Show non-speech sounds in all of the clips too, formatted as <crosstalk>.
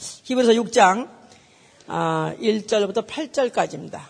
히브리서 6장 1절부터 아, 8절까지입니다.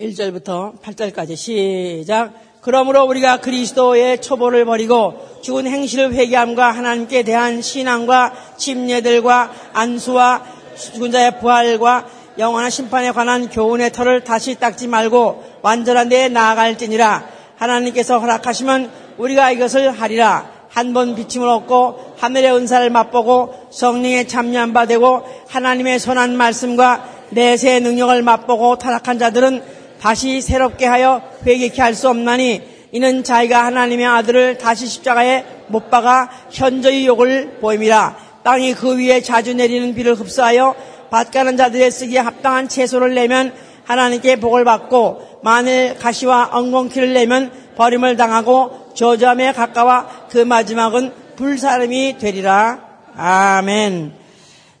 1절부터 8절까지 시작. 그러므로 우리가 그리스도의 초보를 버리고 죽은 행실을 회개함과 하나님께 대한 신앙과 침례들과 안수와 죽은 자의 부활과 영원한 심판에 관한 교훈의 털을 다시 닦지 말고 완전한 데에 나아갈지니라 하나님께서 허락하시면 우리가 이것을 하리라 한 번 비침을 얻고 하늘의 은사를 맛보고 성령의 참여한 바 되고 하나님의 선한 말씀과 내세의 능력을 맛보고 타락한 자들은 다시 새롭게 하여 회개케 할 수 없나니 이는 자기가 하나님의 아들을 다시 십자가에 못 박아 현저히 욕을 보임이라. 땅이 그 위에 자주 내리는 비를 흡수하여 밭가는 자들의 쓰기에 합당한 채소를 내면 하나님께 복을 받고 만일 가시와 엉겅퀴를 내면 버림을 당하고 저점에 가까워 그 마지막은 불사름이 되리라. 아멘.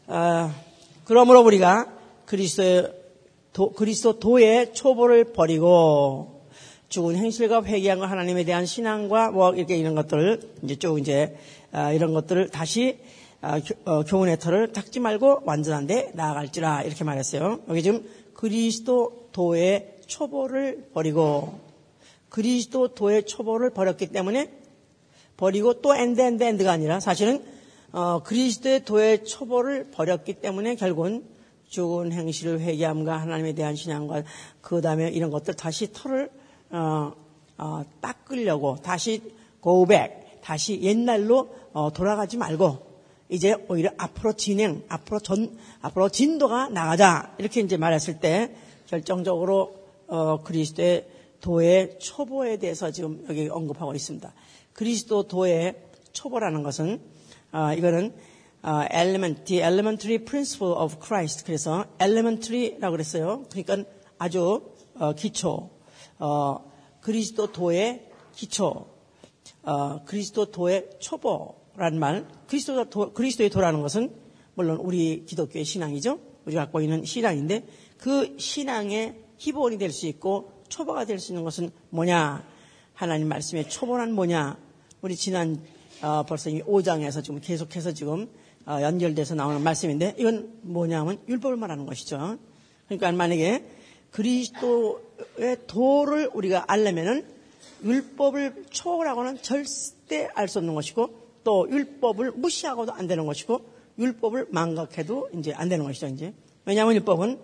어, 그러므로 우리가 그리스도의 도, 그리스도 도의 초보를 버리고 죽은 행실과 회개한 것 하나님에 대한 신앙과 뭐 이렇게 이런 것들을 이제 쭉 이제 아, 이런 것들을 다시 아, 어, 교훈의 털을 닦지 말고 완전한데 나아갈지라 이렇게 말했어요. 여기 지금 그리스도 도의 초보를 버리고 그리스도 도의 초보를 버렸기 때문에 버리고 또 and and and가 아니라 사실은 어, 그리스도의 도의 초보를 버렸기 때문에 결국은 죽은 행실을 회개함과 하나님에 대한 신앙과 그 다음에 이런 것들 다시 터를 어, 어, 닦으려고 다시 back 다시 옛날로 어, 돌아가지 말고 이제 오히려 앞으로 진행 앞으로 전 앞으로 진도가 나가자 이렇게 이제 말했을 때 결정적으로 어, 그리스도의 도의 초보에 대해서 지금 여기 언급하고 있습니다. 그리스도 도의 초보라는 것은 어, 이거는 어, element, the elementary principle of Christ. 그래서 elementary라고 그랬어요. 그러니까 아주 어, 기초, 어, 그리스도 도의 기초, 어, 그리스도 도의 초보 라는 말. 그리스도 도, 그리스도의 도라는 것은 물론 우리 기독교의 신앙이죠. 우리가 갖고 있는 신앙인데 그 신앙의 기본이 될 수 있고 초보가 될 수 있는 것은 뭐냐? 하나님 말씀의 초보란 뭐냐? 우리 지난 어, 벌써 5장에서 지금 계속해서 지금 어, 연결돼서 나오는 말씀인데 이건 뭐냐면 율법을 말하는 것이죠. 그러니까 만약에 그리스도의 도를 우리가 알려면은 율법을 초월하고는 절대 알 수 없는 것이고 또 율법을 무시하고도 안 되는 것이고 율법을 망각해도 이제 안 되는 것이죠. 이제 왜냐하면 율법은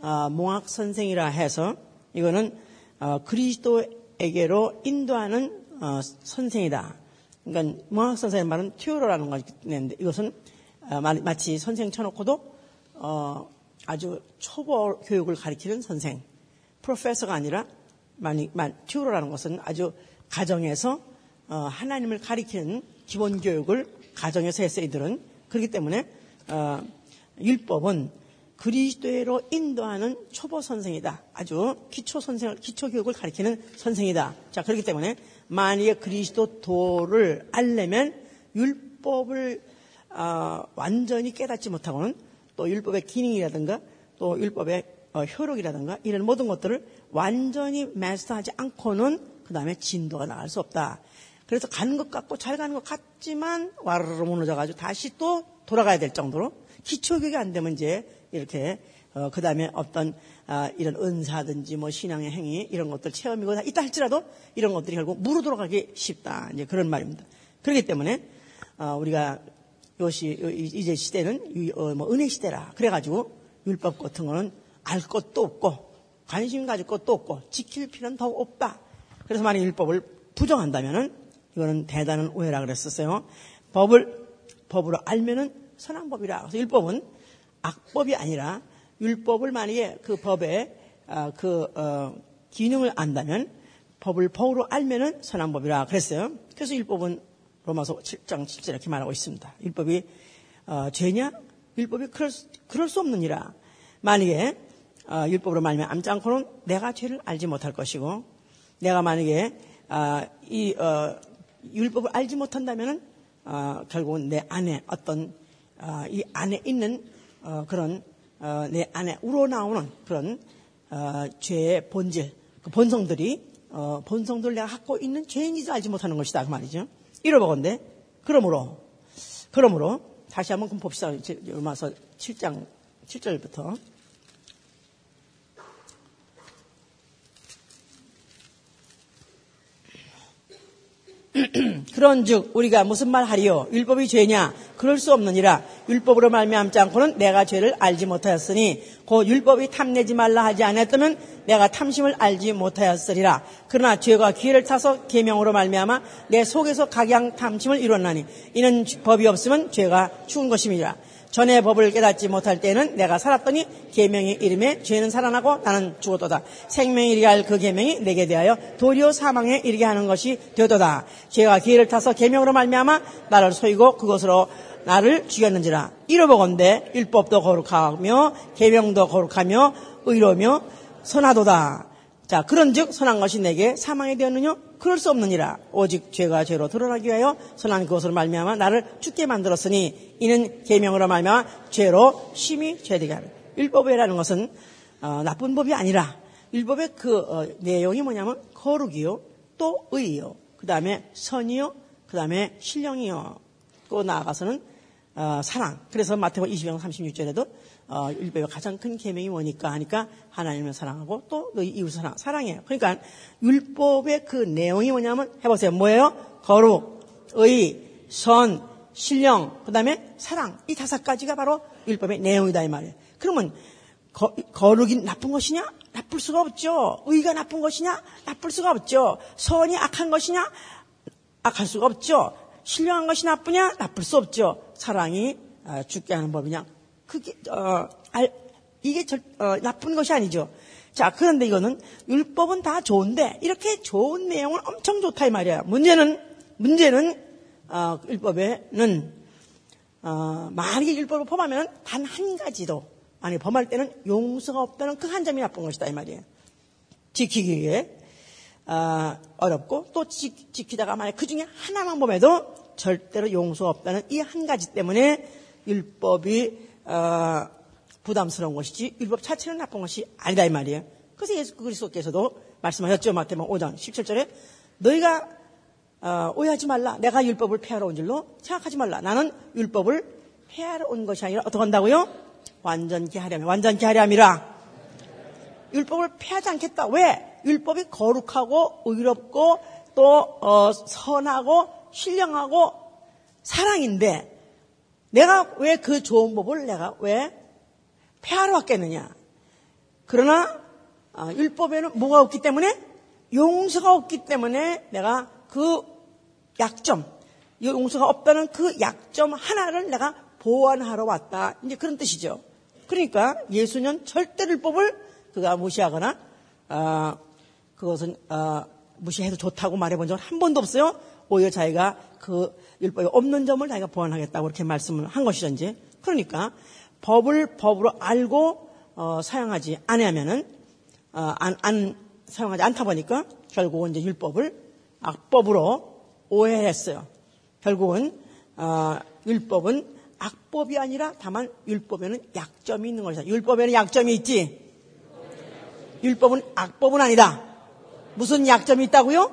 어, 몽학 선생이라 해서 이거는 어, 그리스도에게로 인도하는 선생이다. 그러니까 몽학 선생의 말은 튜어라는 것인데 이것은 어, 마치 선생 쳐놓고도 어, 아주 초보 교육을 가리키는 선생, 프로페서가 아니라 많이 튜어라는 것은 아주 가정에서 어, 하나님을 가리키는 기본 교육을 가정에서 했어요. 이들은 그렇기 때문에 어, 율법은 그리스도로 인도하는 초보 선생이다. 아주 기초 선생, 기초 교육을 가리키는 선생이다. 자 그렇기 때문에 만약에 그리스도 도를 알려면 율법을 어, 완전히 깨닫지 못하고는 또 율법의 기능이라든가 또 율법의 어, 효력이라든가 이런 모든 것들을 완전히 마스터하지 않고는 그 다음에 진도가 나갈 수 없다. 그래서 가는 것 같고 잘 가는 것 같지만 와르르 무너져가지고 다시 또 돌아가야 될 정도로 기초교육이 안 되면 이제 이렇게 어, 그 다음에 어떤 아, 이런 은사든지 뭐 신앙의 행위 이런 것들 체험이고 다 있다 할지라도 이런 것들이 결국 무로 돌아가기 쉽다 이제 그런 말입니다. 그렇기 때문에 어, 우리가 이것이 이제 시대는 어, 뭐 은혜 시대라. 그래가지고 율법 같은 거는 알 것도 없고 관심 가질 것도 없고 지킬 필요는 더 없다. 그래서 만약 율법을 부정한다면은 이거는 대단한 오해라 그랬었어요. 법을 법으로 알면은 선한 법이라. 그래서 율법은 악법이 아니라 율법을 만약에 그 법의 어, 그 어, 기능을 안다면 법을 법으로 알면은 선한 법이라 그랬어요. 그래서 율법은 로마서 7장 7절 이렇게 말하고 있습니다. 율법이 어, 죄냐? 율법이 그럴, 수, 그럴 수 없느니라. 만약에 어, 율법으로 말하면 암지 않고는 내가 죄를 알지 못할 것이고 내가 만약에 어, 이 어, 율법을 알지 못한다면은 어, 결국은 내 안에 어떤 어, 이 안에 있는 그런 내 안에 우러나오는 그런 죄의 본질, 그 본성들이 본성들 내가 갖고 있는 죄인지도 알지 못하는 것이다 그 말이죠. 잃어먹었는데 그러므로 그러므로 다시 한번 봅시다. 로마서 7장 7절부터 <clears throat> 그런즉 우리가 무슨 말 하리요? 율법이 죄냐? 그럴 수 없느니라. 율법으로 말미암지 않고는 내가 죄를 알지 못하였으니 곧 율법이 탐내지 말라 하지 않았다면 내가 탐심을 알지 못하였으리라. 그러나 죄가 기회를 타서 계명으로 말미암아 내 속에서 각양 탐심을 이뤘나니 이는 법이 없으면 죄가 죽은 것임이라 전에 법을 깨닫지 못할 때는 내가 살았더니 계명의 이름에 죄는 살아나고 나는 죽었도다. 생명이 이르게 할 그 계명이 내게 대하여 도리어 사망에 이르게 하는 것이 되도다. 죄가 기회를 타서 계명으로 말미암아 나를 소이고 그것으로 나를 죽였는지라. 이러보건대 율법도 거룩하며 계명도 거룩하며 의로며 선하도다. 자, 그런즉 선한 것이 내게 사망이 되었느냐? 그럴 수 없느니라. 오직 죄가 죄로 드러나기 위하여 선한 그것으로 말미암아 나를 죽게 만들었으니 이는 계명으로 말미암아 죄로 심히 죄되게 하는. 율법이라는 것은 어, 나쁜 법이 아니라 율법의 그 어, 내용이 뭐냐면 거룩이요, 또 의요, 그 다음에 선이요, 그 다음에 신령이요. 또 나아가서는 어, 사랑. 그래서 마태복음 20장 36절에도 어, 율법의 가장 큰 계명이 뭐니까 하니까 하나님을 사랑하고 또 너희 이웃을 사랑, 사랑해요. 그러니까 율법의 그 내용이 뭐냐면 해보세요. 뭐예요? 거룩, 의, 선, 신령, 그 다음에 사랑. 이 다섯 가지가 바로 율법의 내용이다 이 말이에요. 그러면 거, 거룩이 나쁜 것이냐? 나쁠 수가 없죠. 의가 나쁜 것이냐? 나쁠 수가 없죠. 선이 악한 것이냐? 악할 수가 없죠. 신령한 것이 나쁘냐? 나쁠 수 없죠. 사랑이 아, 죽게 하는 법이냐? 그게 어, 알, 이게 절, 어, 나쁜 것이 아니죠. 자, 그런데 이거는 율법은 다 좋은데 이렇게 좋은 내용은 엄청 좋다 이 말이야. 문제는 문제는 어, 율법에는 어, 만약에 율법을 범하면 단 한 가지도 아니 범할 때는 용서가 없다는 그 한 점이 나쁜 것이다 이 말이에요. 지키기 위해 어, 어렵고 또 지, 키다가 만약 그 중에 하나만 범해도 절대로 용서가 없다는 이 한 가지 때문에 율법이 어, 부담스러운 것이지 율법 자체는 나쁜 것이 아니다 이 말이에요. 그래서 예수 그리스도께서도 말씀하셨죠. 마태복 5장 17절에 너희가 어, 오해하지 말라. 내가 율법을 폐하러 온 줄로 생각하지 말라. 나는 율법을 폐하러 온 것이 아니라 어떻게 한다고요? 완전케 하려면 완전케 하려함이라. 율법을 폐하지 않겠다. 왜? 율법이 거룩하고 의롭고 또 어, 선하고 신령하고 사랑인데 내가 왜 그 좋은 법을 내가 왜 폐하러 왔겠느냐? 그러나 어, 율법에는 뭐가 없기 때문에 용서가 없기 때문에 내가 그 약점, 용서가 없다는 그 약점 하나를 내가 보완하러 왔다. 이제 그런 뜻이죠. 그러니까 예수는 절대 율법을 그가 무시하거나 어, 그것은 어, 무시해도 좋다고 말해본 적은 한 번도 없어요. 오히려 자기가 그 율법이 없는 점을 자기가 보완하겠다고 이렇게 말씀을 한 것이죠, 이제. 그러니까 법을 법으로 알고 어, 사용하지 않으면은 어, 안, 안 사용하지 않다 보니까 결국은 이제 율법을 악법으로 오해했어요. 결국은 어, 율법은 악법이 아니라 다만 율법에는 약점이 있는 것이다. 율법에는 약점이 있지. 율법은 악법은 아니다. 무슨 약점이 있다고요?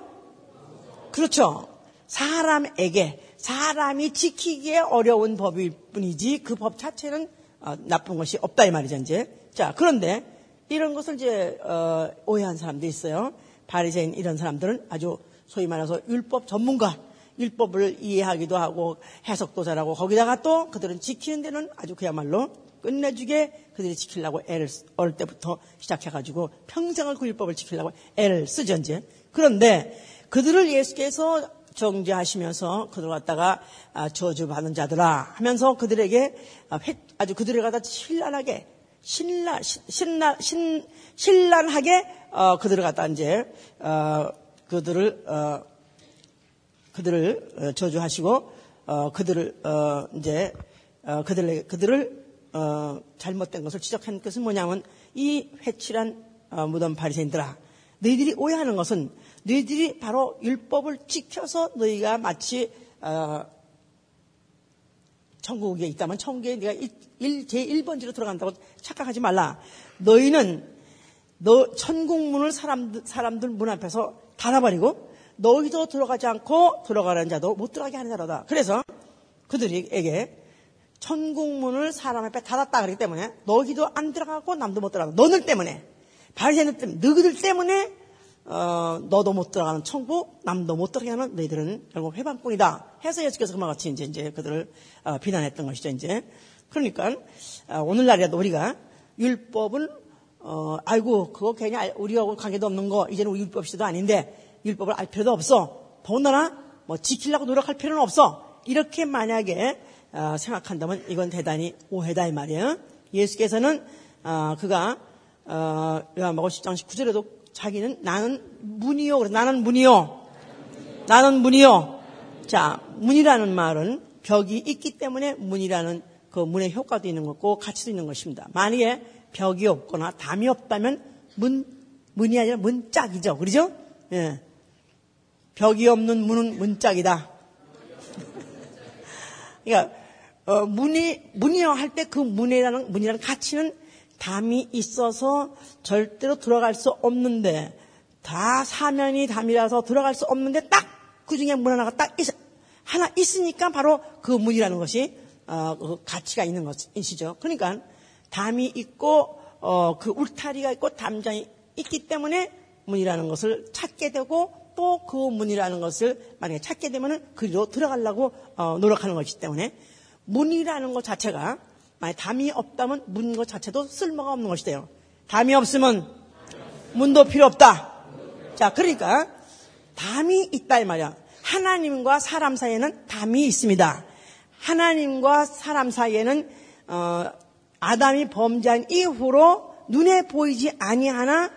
그렇죠. 사람에게 사람이 지키기에 어려운 법일 뿐이지 그 법 자체는 어, 나쁜 것이 없다 이 말이죠 이제. 자 그런데 이런 것을 이제 어, 오해한 사람도 있어요. 바리새인 이런 사람들은 아주 소위 말해서 율법 전문가, 율법을 이해하기도 하고 해석도 잘하고 거기다가 또 그들은 지키는 데는 아주 그야말로 끝내주게 그들이 지키려고 애를 어릴 때부터 시작해가지고 평생을 그 율법을 지키려고 애를 쓰죠 이제. 그런데 그들을 예수께서 정죄하시면서 그들 갖다가 아, 저주받은 자들아 하면서 그들에게 아, 아주 그들을 갖다 신랄하게 신랄 신랄 신 신랄하게 어, 그들을 갖다 이제 어, 그들을 어, 그들을 어, 저주하시고 어, 그들을 어, 이제 그들 그들을 잘못된 것을 지적한 것은 뭐냐면 이 회칠한 무덤 바리새인들아 너희들이 오해하는 것은 너희들이 바로 율법을 지켜서 너희가 마치 어, 천국에 있다면 천국에 네가 일, 제1번지로 들어간다고 착각하지 말라. 너희는 너 천국문을 사람들, 사람들 문 앞에서 닫아버리고 너희도 들어가지 않고 들어가는 자도 못 들어가게 하는 자로다. 그래서 그들에게 천국문을 사람 앞에 닫았다 그러기 때문에 너희도 안 들어가고 남도 못 들어가고 너들 때문에 바리새인들 때문에 너희들 때문에 어, 너도 못 들어가는 천국, 남도 못 들어가게 하는 너희들은 결국 회방꾼이다. 해서 예수께서 그만 같이 이제, 이제 그들을 어, 비난했던 것이죠, 이제. 그러니까, 어, 오늘날이라도 우리가 율법을, 어, 아이고, 그거 괜히 알- 우리하고 관계도 없는 거, 이제는 율법 시대도 아닌데, 율법을 알 필요도 없어. 더군다나, 뭐, 지키려고 노력할 필요는 없어. 이렇게 만약에, 어, 생각한다면 이건 대단히 오해다, 이 말이에요. 예수께서는, 어, 그가, 어, 요한복음 10장 19절에도 자기는 나는 문이요. 그래서 나는 문이요. 나는 문이요. 자, 문이라는 말은 벽이 있기 때문에 문이라는 그 문의 효과도 있는 거고 가치도 있는 것입니다. 만약에 벽이 없거나 담이 없다면 문, 문이 아니라 문짝이죠. 그러죠? 예. 벽이 없는 문은 문짝이다. <laughs> 그러니까, 어, 문이, 문이요 할 때 그 문이라는, 문이라는 가치는 담이 있어서 절대로 들어갈 수 없는데, 다 사면이 담이라서 들어갈 수 없는데 딱 그 중에 문 하나가 딱 있, 하나 있으니까 바로 그 문이라는 것이, 어, 그 가치가 있는 것이죠. 그러니까 담이 있고, 어, 그 울타리가 있고 담장이 있기 때문에 문이라는 것을 찾게 되고 또 그 문이라는 것을 만약에 찾게 되면은 그리로 들어가려고 어, 노력하는 것이기 때문에 문이라는 것 자체가 만약 담이 없다면 문 것 자체도 쓸모가 없는 것이 돼요. 담이 없으면 문도 필요 없다. 자, 그러니까 담이 있다 이 말이야. 하나님과 사람 사이에는 담이 있습니다. 하나님과 사람 사이에는 어, 아담이 범죄한 이후로 눈에 보이지 아니하나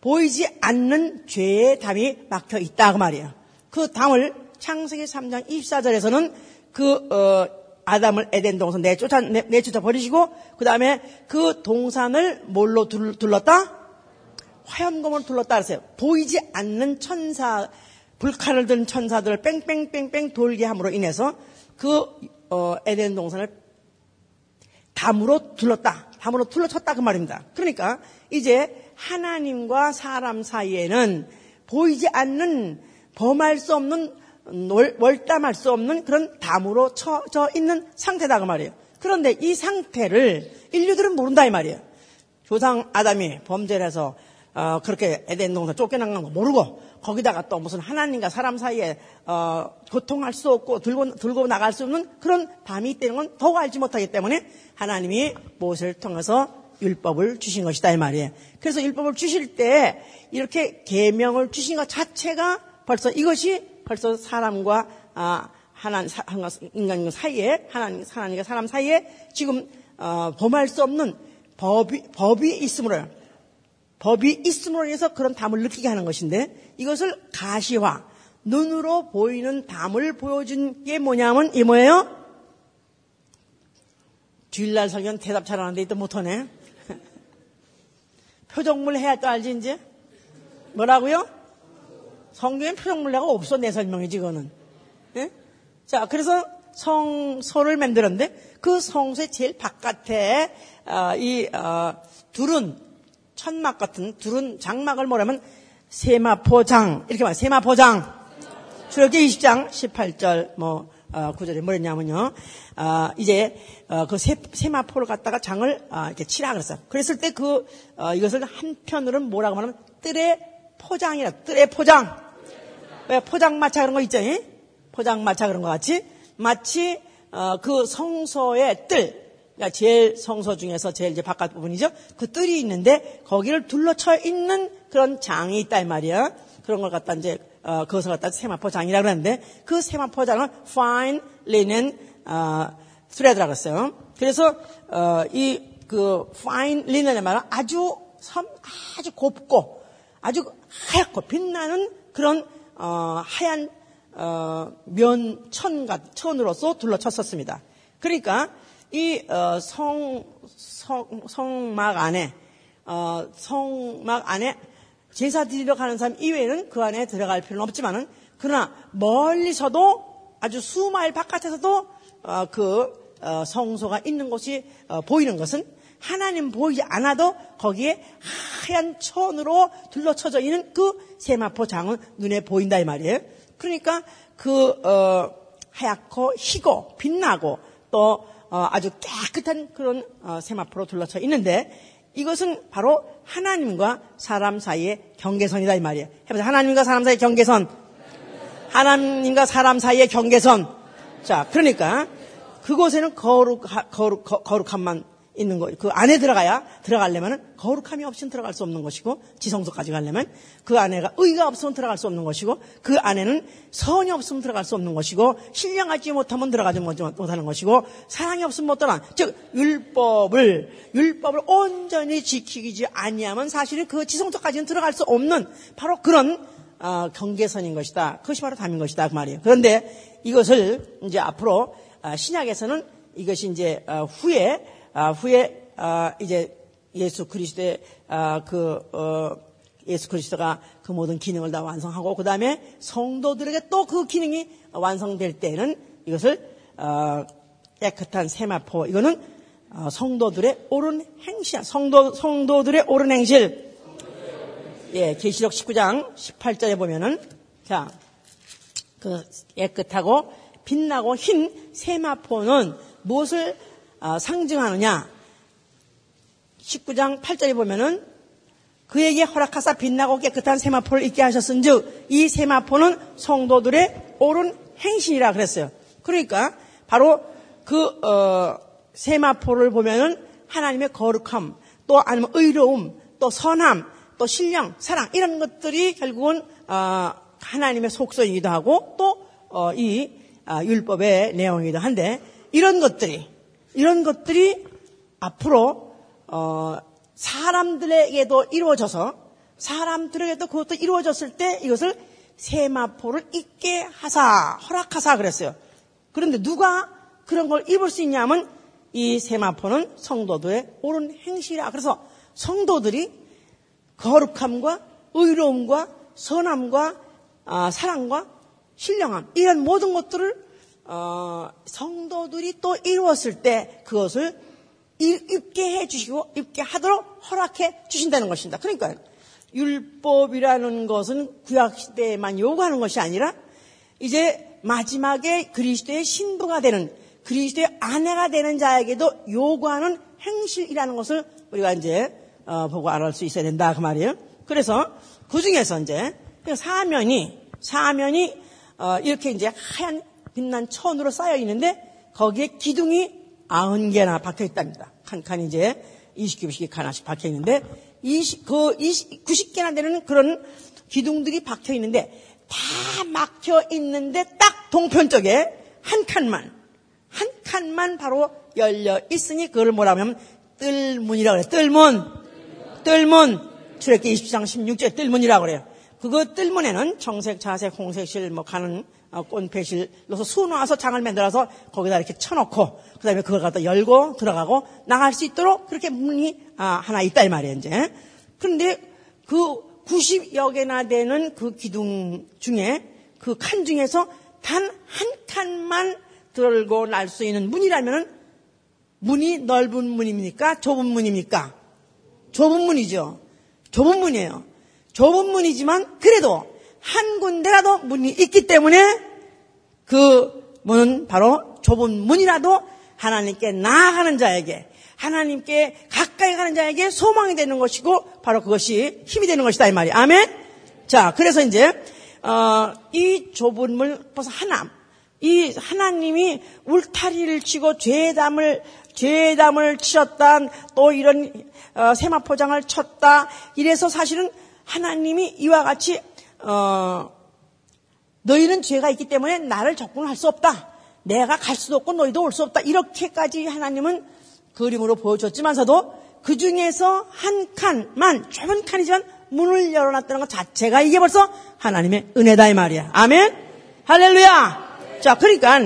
보이지 않는 죄의 담이 막혀 있다 그 말이에요. 그 담을 창세기 3장 24절에서는 그 어, 아담을 에덴 동산 내쫓아 내, 내쫓아 버리시고 그 다음에 그 동산을 뭘로 둘, 둘렀다? 화염검을 둘렀다 그랬어요. 보이지 않는 천사 불칼을 든 천사들을 뺑뺑뺑뺑 돌게 함으로 인해서 그 어, 에덴 동산을 담으로 둘렀다. 담으로 둘러쳤다 그 말입니다. 그러니까 이제 하나님과 사람 사이에는 보이지 않는 범할 수 없는 월, 월담할 수 없는 그런 담으로 쳐져 있는 상태다 그 말이에요. 그런데 이 상태를 인류들은 모른다 이 말이에요. 조상 아담이 범죄를 해서 어, 그렇게 에덴 동산 쫓겨난 거 모르고 거기다가 또 무슨 하나님과 사람 사이에 어, 고통할 수 없고 들고 들고 나갈 수 없는 그런 담이 있다는 건 더욱 알지 못하기 때문에 하나님이 모세를 통해서 율법을 주신 것이다 이 말이에요. 그래서 율법을 주실 때 이렇게 계명을 주신 것 자체가 벌써 이것이 벌써 사람과 아, 하나님 인간 사이에 하나님 하나님과 사람 사이에 지금 어, 범할 수 없는 법이 법이 있으므로 법이 있음으로 인해서 그런 담을 느끼게 하는 것인데 이것을 가시화 눈으로 보이는 담을 보여준 게 뭐냐면 이 뭐예요? 주일날 설교는 대답 잘하는데 이또 못하네. <laughs> 표정물 해야 또 알지 이제? 뭐라고요? 성경에 표정물레가 없어 내 설명이지 그거는. 예? 자 그래서 성소를 만들었는데 그 성소의 제일 바깥에 어, 이 어, 둘은 천막 같은 둘은 장막을 뭐라면 세마포장 이렇게 말해요. 세마포장 출애굽기 20장 18절 뭐 어, 9절에 뭐랬냐면요. 어, 이제 어, 그 세, 세마포를 갖다가 장을 어, 이렇게 치라 그랬어요. 그랬을 때 그 이것을 한편으로는 뭐라고 말하면 뜰의 포장이라 뜰의 포장. 왜 포장마차 그런 거 있죠? 이? 포장마차 그런 거 같이 마치 어, 그 성소의 뜰, 그러니까 제일 성소 중에서 제일 이제 바깥 부분이죠. 그 뜰이 있는데 거기를 둘러쳐 있는 그런 장이 있다 이 말이야. 그런 걸 갖다 이제 어, 그것을 갖다 세마포 장이라고 그러는데 그 세마포장은 fine linen 어, thread라고 했어요. 그래서 어, 이그 fine linen의 말은 아주 섬 아주 곱고 아주 하얗고 빛나는 그런 어, 하얀 어, 면천 같 천으로서 둘러쳤었습니다. 그러니까 이 어, 성, 성, 성막 안에 어, 성막 안에 제사 드리러 가는 사람 이외에는 그 안에 들어갈 필요는 없지만은 그러나 멀리서도 아주 수마일 바깥에서도 어, 그 어, 성소가 있는 곳이 어, 보이는 것은 하나님 보이지 않아도 거기에 하얀 천으로 둘러쳐져 있는 그 세마포 장은 눈에 보인다 이 말이에요. 그러니까 그 어, 하얗고 희고 빛나고 또 어, 아주 깨끗한 그런 어, 세마포로 둘러쳐 있는데 이것은 바로 하나님과 사람 사이의 경계선이다 이 말이에요. 해보세요. 하나님과 사람 사이의 경계선. 하나님과 사람 사이의 경계선. 자, 그러니까 그곳에는 거룩, 거룩, 거룩함만 있는 거, 그 안에 들어가야 들어가려면 거룩함이 없이는 들어갈 수 없는 것이고 지성소까지 가려면 그 안에가 의가 없으면 들어갈 수 없는 것이고 그 안에는 선이 없으면 들어갈 수 없는 것이고 신령하지 못하면 들어가지 못하는 것이고 사랑이 없으면 못 들어가. 즉 율법을 율법을 온전히 지키지 아니하면 사실은 그 지성소까지는 들어갈 수 없는 바로 그런 어, 경계선인 것이다. 그것이 바로 담인 것이다 그 말이에요. 그런데 이것을 이제 앞으로 어, 신약에서는 이것이 이제 어, 후에 아, 후에 아, 이제 예수 그리스도의 아, 그 어, 예수 그리스도가 그 모든 기능을 다 완성하고 그 다음에 성도들에게 또 그 기능이 완성될 때는 이것을 어, 깨끗한 세마포 이거는 어, 성도들의 옳은 행실 성도 성도들의 옳은 행실. 예 계시록 19장 18절에 보면은 자그 깨끗하고 빛나고 흰 세마포는 무엇을 어, 상징하느냐? 19장 8절에 보면은 그에게 허락하사 빛나고 깨끗한 세마포를 있게 하셨은즉 이 세마포는 성도들의 옳은 행실이라 그랬어요. 그러니까 바로 그 어, 세마포를 보면은 하나님의 거룩함, 또 아니면 의로움, 또 선함, 또 신령, 사랑 이런 것들이 결국은 어, 하나님의 속성이기도 하고 또이 어, 아, 율법의 내용이기도 한데 이런 것들이 이런 것들이 앞으로 어, 사람들에게도 이루어져서 사람들에게도 그것도 이루어졌을 때 이것을 세마포를 잊게 하사 허락하사 그랬어요. 그런데 누가 그런 걸 입을 수 있냐면 이 세마포는 성도들의 옳은 행실이라. 그래서 성도들이 거룩함과 의로움과 선함과 아, 사랑과 신령함 이런 모든 것들을 어, 성도들이 또 이루었을 때 그것을 입게 해 주시고 입게 하도록 허락해 주신다는 것입니다. 그러니까 율법이라는 것은 구약 시대에만 요구하는 것이 아니라 이제 마지막에 그리스도의 신부가 되는 그리스도의 아내가 되는 자에게도 요구하는 행실이라는 것을 우리가 이제 어, 보고 알을 수 있어야 된다 그 말이에요. 그래서 그 중에서 이제 사면이 사면이 어, 이렇게 이제 하얀 빛난 천으로 쌓여 있는데 거기에 기둥이 아흔 개나 박혀 있답니다. 칸칸 이제 20개씩 하나씩 박혀 있는데 20, 그 20, 90개나 되는 그런 기둥들이 박혀 있는데 다 막혀 있는데 딱 동편 쪽에 한 칸만 한 칸만 바로 열려 있으니 그걸 뭐라고 하면 뜰문이라고 그래요. 뜰문. 뜰문. 출애기 20장 16절 뜰문이라고 그래요. 그거 뜰문에는 청색, 자색, 홍색, 실, 뭐 가는 어, 꽃배실 넣어서 수놓아서 장을 만들어서 거기다 이렇게 쳐놓고 그 다음에 그걸 갖다 열고 들어가고 나갈 수 있도록 그렇게 문이 아, 하나 있다 이 말이에요 이제. 그런데 그 90여 개나 되는 그 기둥 중에 그 칸 중에서 단 한 칸만 들고 날 수 있는 문이라면 문이 넓은 문입니까? 좁은 문입니까? 좁은 문이죠. 좁은 문이에요. 좁은 문이지만 그래도 한 군데라도 문이 있기 때문에 그 문은 바로 좁은 문이라도 하나님께 나아가는 자에게 하나님께 가까이 가는 자에게 소망이 되는 것이고 바로 그것이 힘이 되는 것이다 이 말이 아멘. 자 그래서 이제 어, 이 좁은 문 벌써 하나 이 하나님이 울타리를 치고 죄담을 죄담을 치셨다 또 이런 어, 세마포장을 쳤다 이래서 사실은 하나님이 이와 같이 어, 너희는 죄가 있기 때문에 나를 접근할 수 없다. 내가 갈 수도 없고 너희도 올 수 없다. 이렇게까지 하나님은 그림으로 보여줬지만서도 그 중에서 한 칸만, 좁은 칸이지만 문을 열어놨다는 것 자체가 이게 벌써 하나님의 은혜다 이 말이야. 아멘? 할렐루야! 자, 그러니까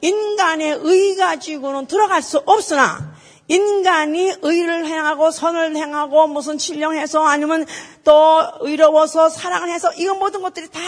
인간의 의 가지고는 들어갈 수 없으나 인간이 의를 행하고 선을 행하고 무슨 신령해서 아니면 또 의로워서 사랑을 해서 이런 모든 것들이 다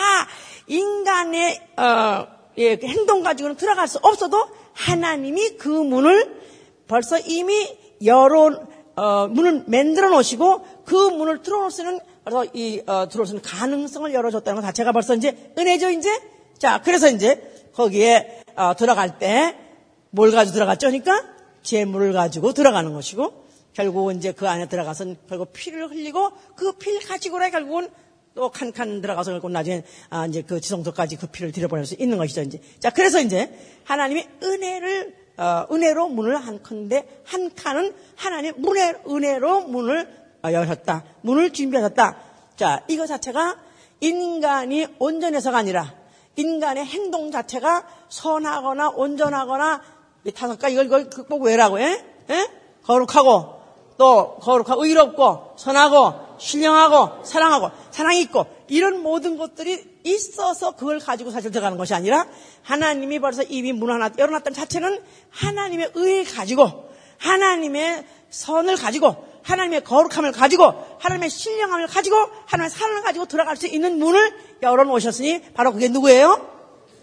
인간의 어, 예, 그 행동 가지고는 들어갈 수 없어도 하나님이 그 문을 벌써 이미 열어 어, 문을 만들어 놓으시고 그 문을 들어올 수 있는 그래서 이 어, 들어올 수 있는 가능성을 열어줬다는 것 자체가 벌써 이제 은혜죠 이제? 자 그래서 이제 거기에 어, 들어갈 때 뭘 가지고 들어갔죠 그러니까 재물을 가지고 들어가는 것이고 결국은 이제 그 안에 들어가서 결국 피를 흘리고 그 피를 가지고라 결국은 또 칸칸 들어가서 결국 나중에 아 이제 그 지성소까지 그 피를 들여보낼 수 있는 것이죠 이제. 자 그래서 이제 하나님이 은혜를 어, 은혜로 문을 한 칸인데 한 칸은 하나님 문의 은혜로 문을 어, 여셨다. 문을 준비하셨다. 자 이거 자체가 인간이 온전해서가 아니라 인간의 행동 자체가 선하거나 온전하거나 이 다섯 가지 이걸, 이걸 극복 왜라고 해? 예? 거룩하고 또 거룩하고 의롭고 선하고 신령하고 사랑하고 사랑이 있고 이런 모든 것들이 있어서 그걸 가지고 사실 들어가는 것이 아니라 하나님이 벌써 이미 문 하나 열어놨던 자체는 하나님의 의를 가지고 하나님의 선을 가지고 하나님의 거룩함을 가지고 하나님의 신령함을 가지고 하나님의 사랑을 가지고 들어갈 수 있는 문을 열어 놓으셨으니 바로 그게 누구예요?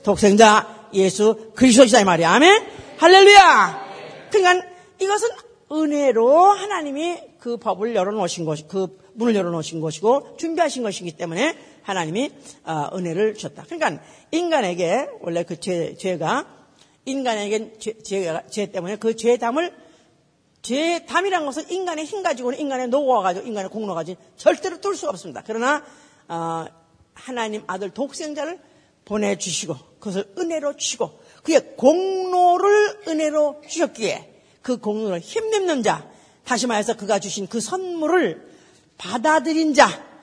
독생자 예수 그리스도시다 이 말이야. 아멘. 할렐루야. 그러니까 이것은 은혜로 하나님이 그 법을 열어놓으신 것이 그 문을 열어놓으신 것이고 준비하신 것이기 때문에 하나님이 어, 은혜를 주셨다. 그러니까 인간에게 원래 그 죄, 죄가 인간에게 죄, 죄, 죄 때문에 그 죄담을 죄의 담이란 것은 인간의 힘 가지고는 인간의 노고가 가지고 인간의 공로 가지고 절대로 뚫을 수가 없습니다. 그러나 어, 하나님 아들 독생자를 보내주시고 그것을 은혜로 주시고 그의 공로를 은혜로 주셨기에 그 공로를 힘내는 자 다시 말해서 그가 주신 그 선물을 받아들인 자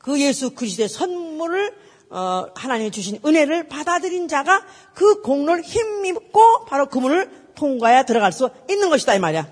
그 예수 그리스도의 선물을 어, 하나님이 주신 은혜를 받아들인 자가 그 공로를 힘입고 바로 그 문을 통과해 들어갈 수 있는 것이다 이 말이야.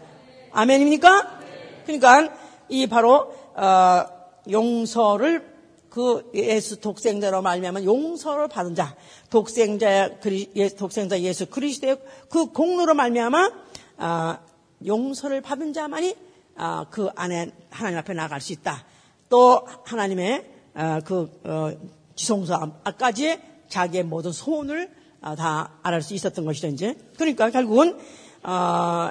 아멘입니까? 그러니까 이 바로 어, 용서를 그 예수 독생자로 말미암아 용서를 받은 자, 독생자 그리, 예, 독생자 예수 그리스도의 그 공로로 말미암아 아, 용서를 받은 자만이 아, 그 안에 하나님 앞에 나갈 수 있다. 또 하나님의 아, 그 어, 지성소 앞까지 자기의 모든 소원을 아, 다 알을 수 있었던 것이죠 이제. 그러니까 결국은 어,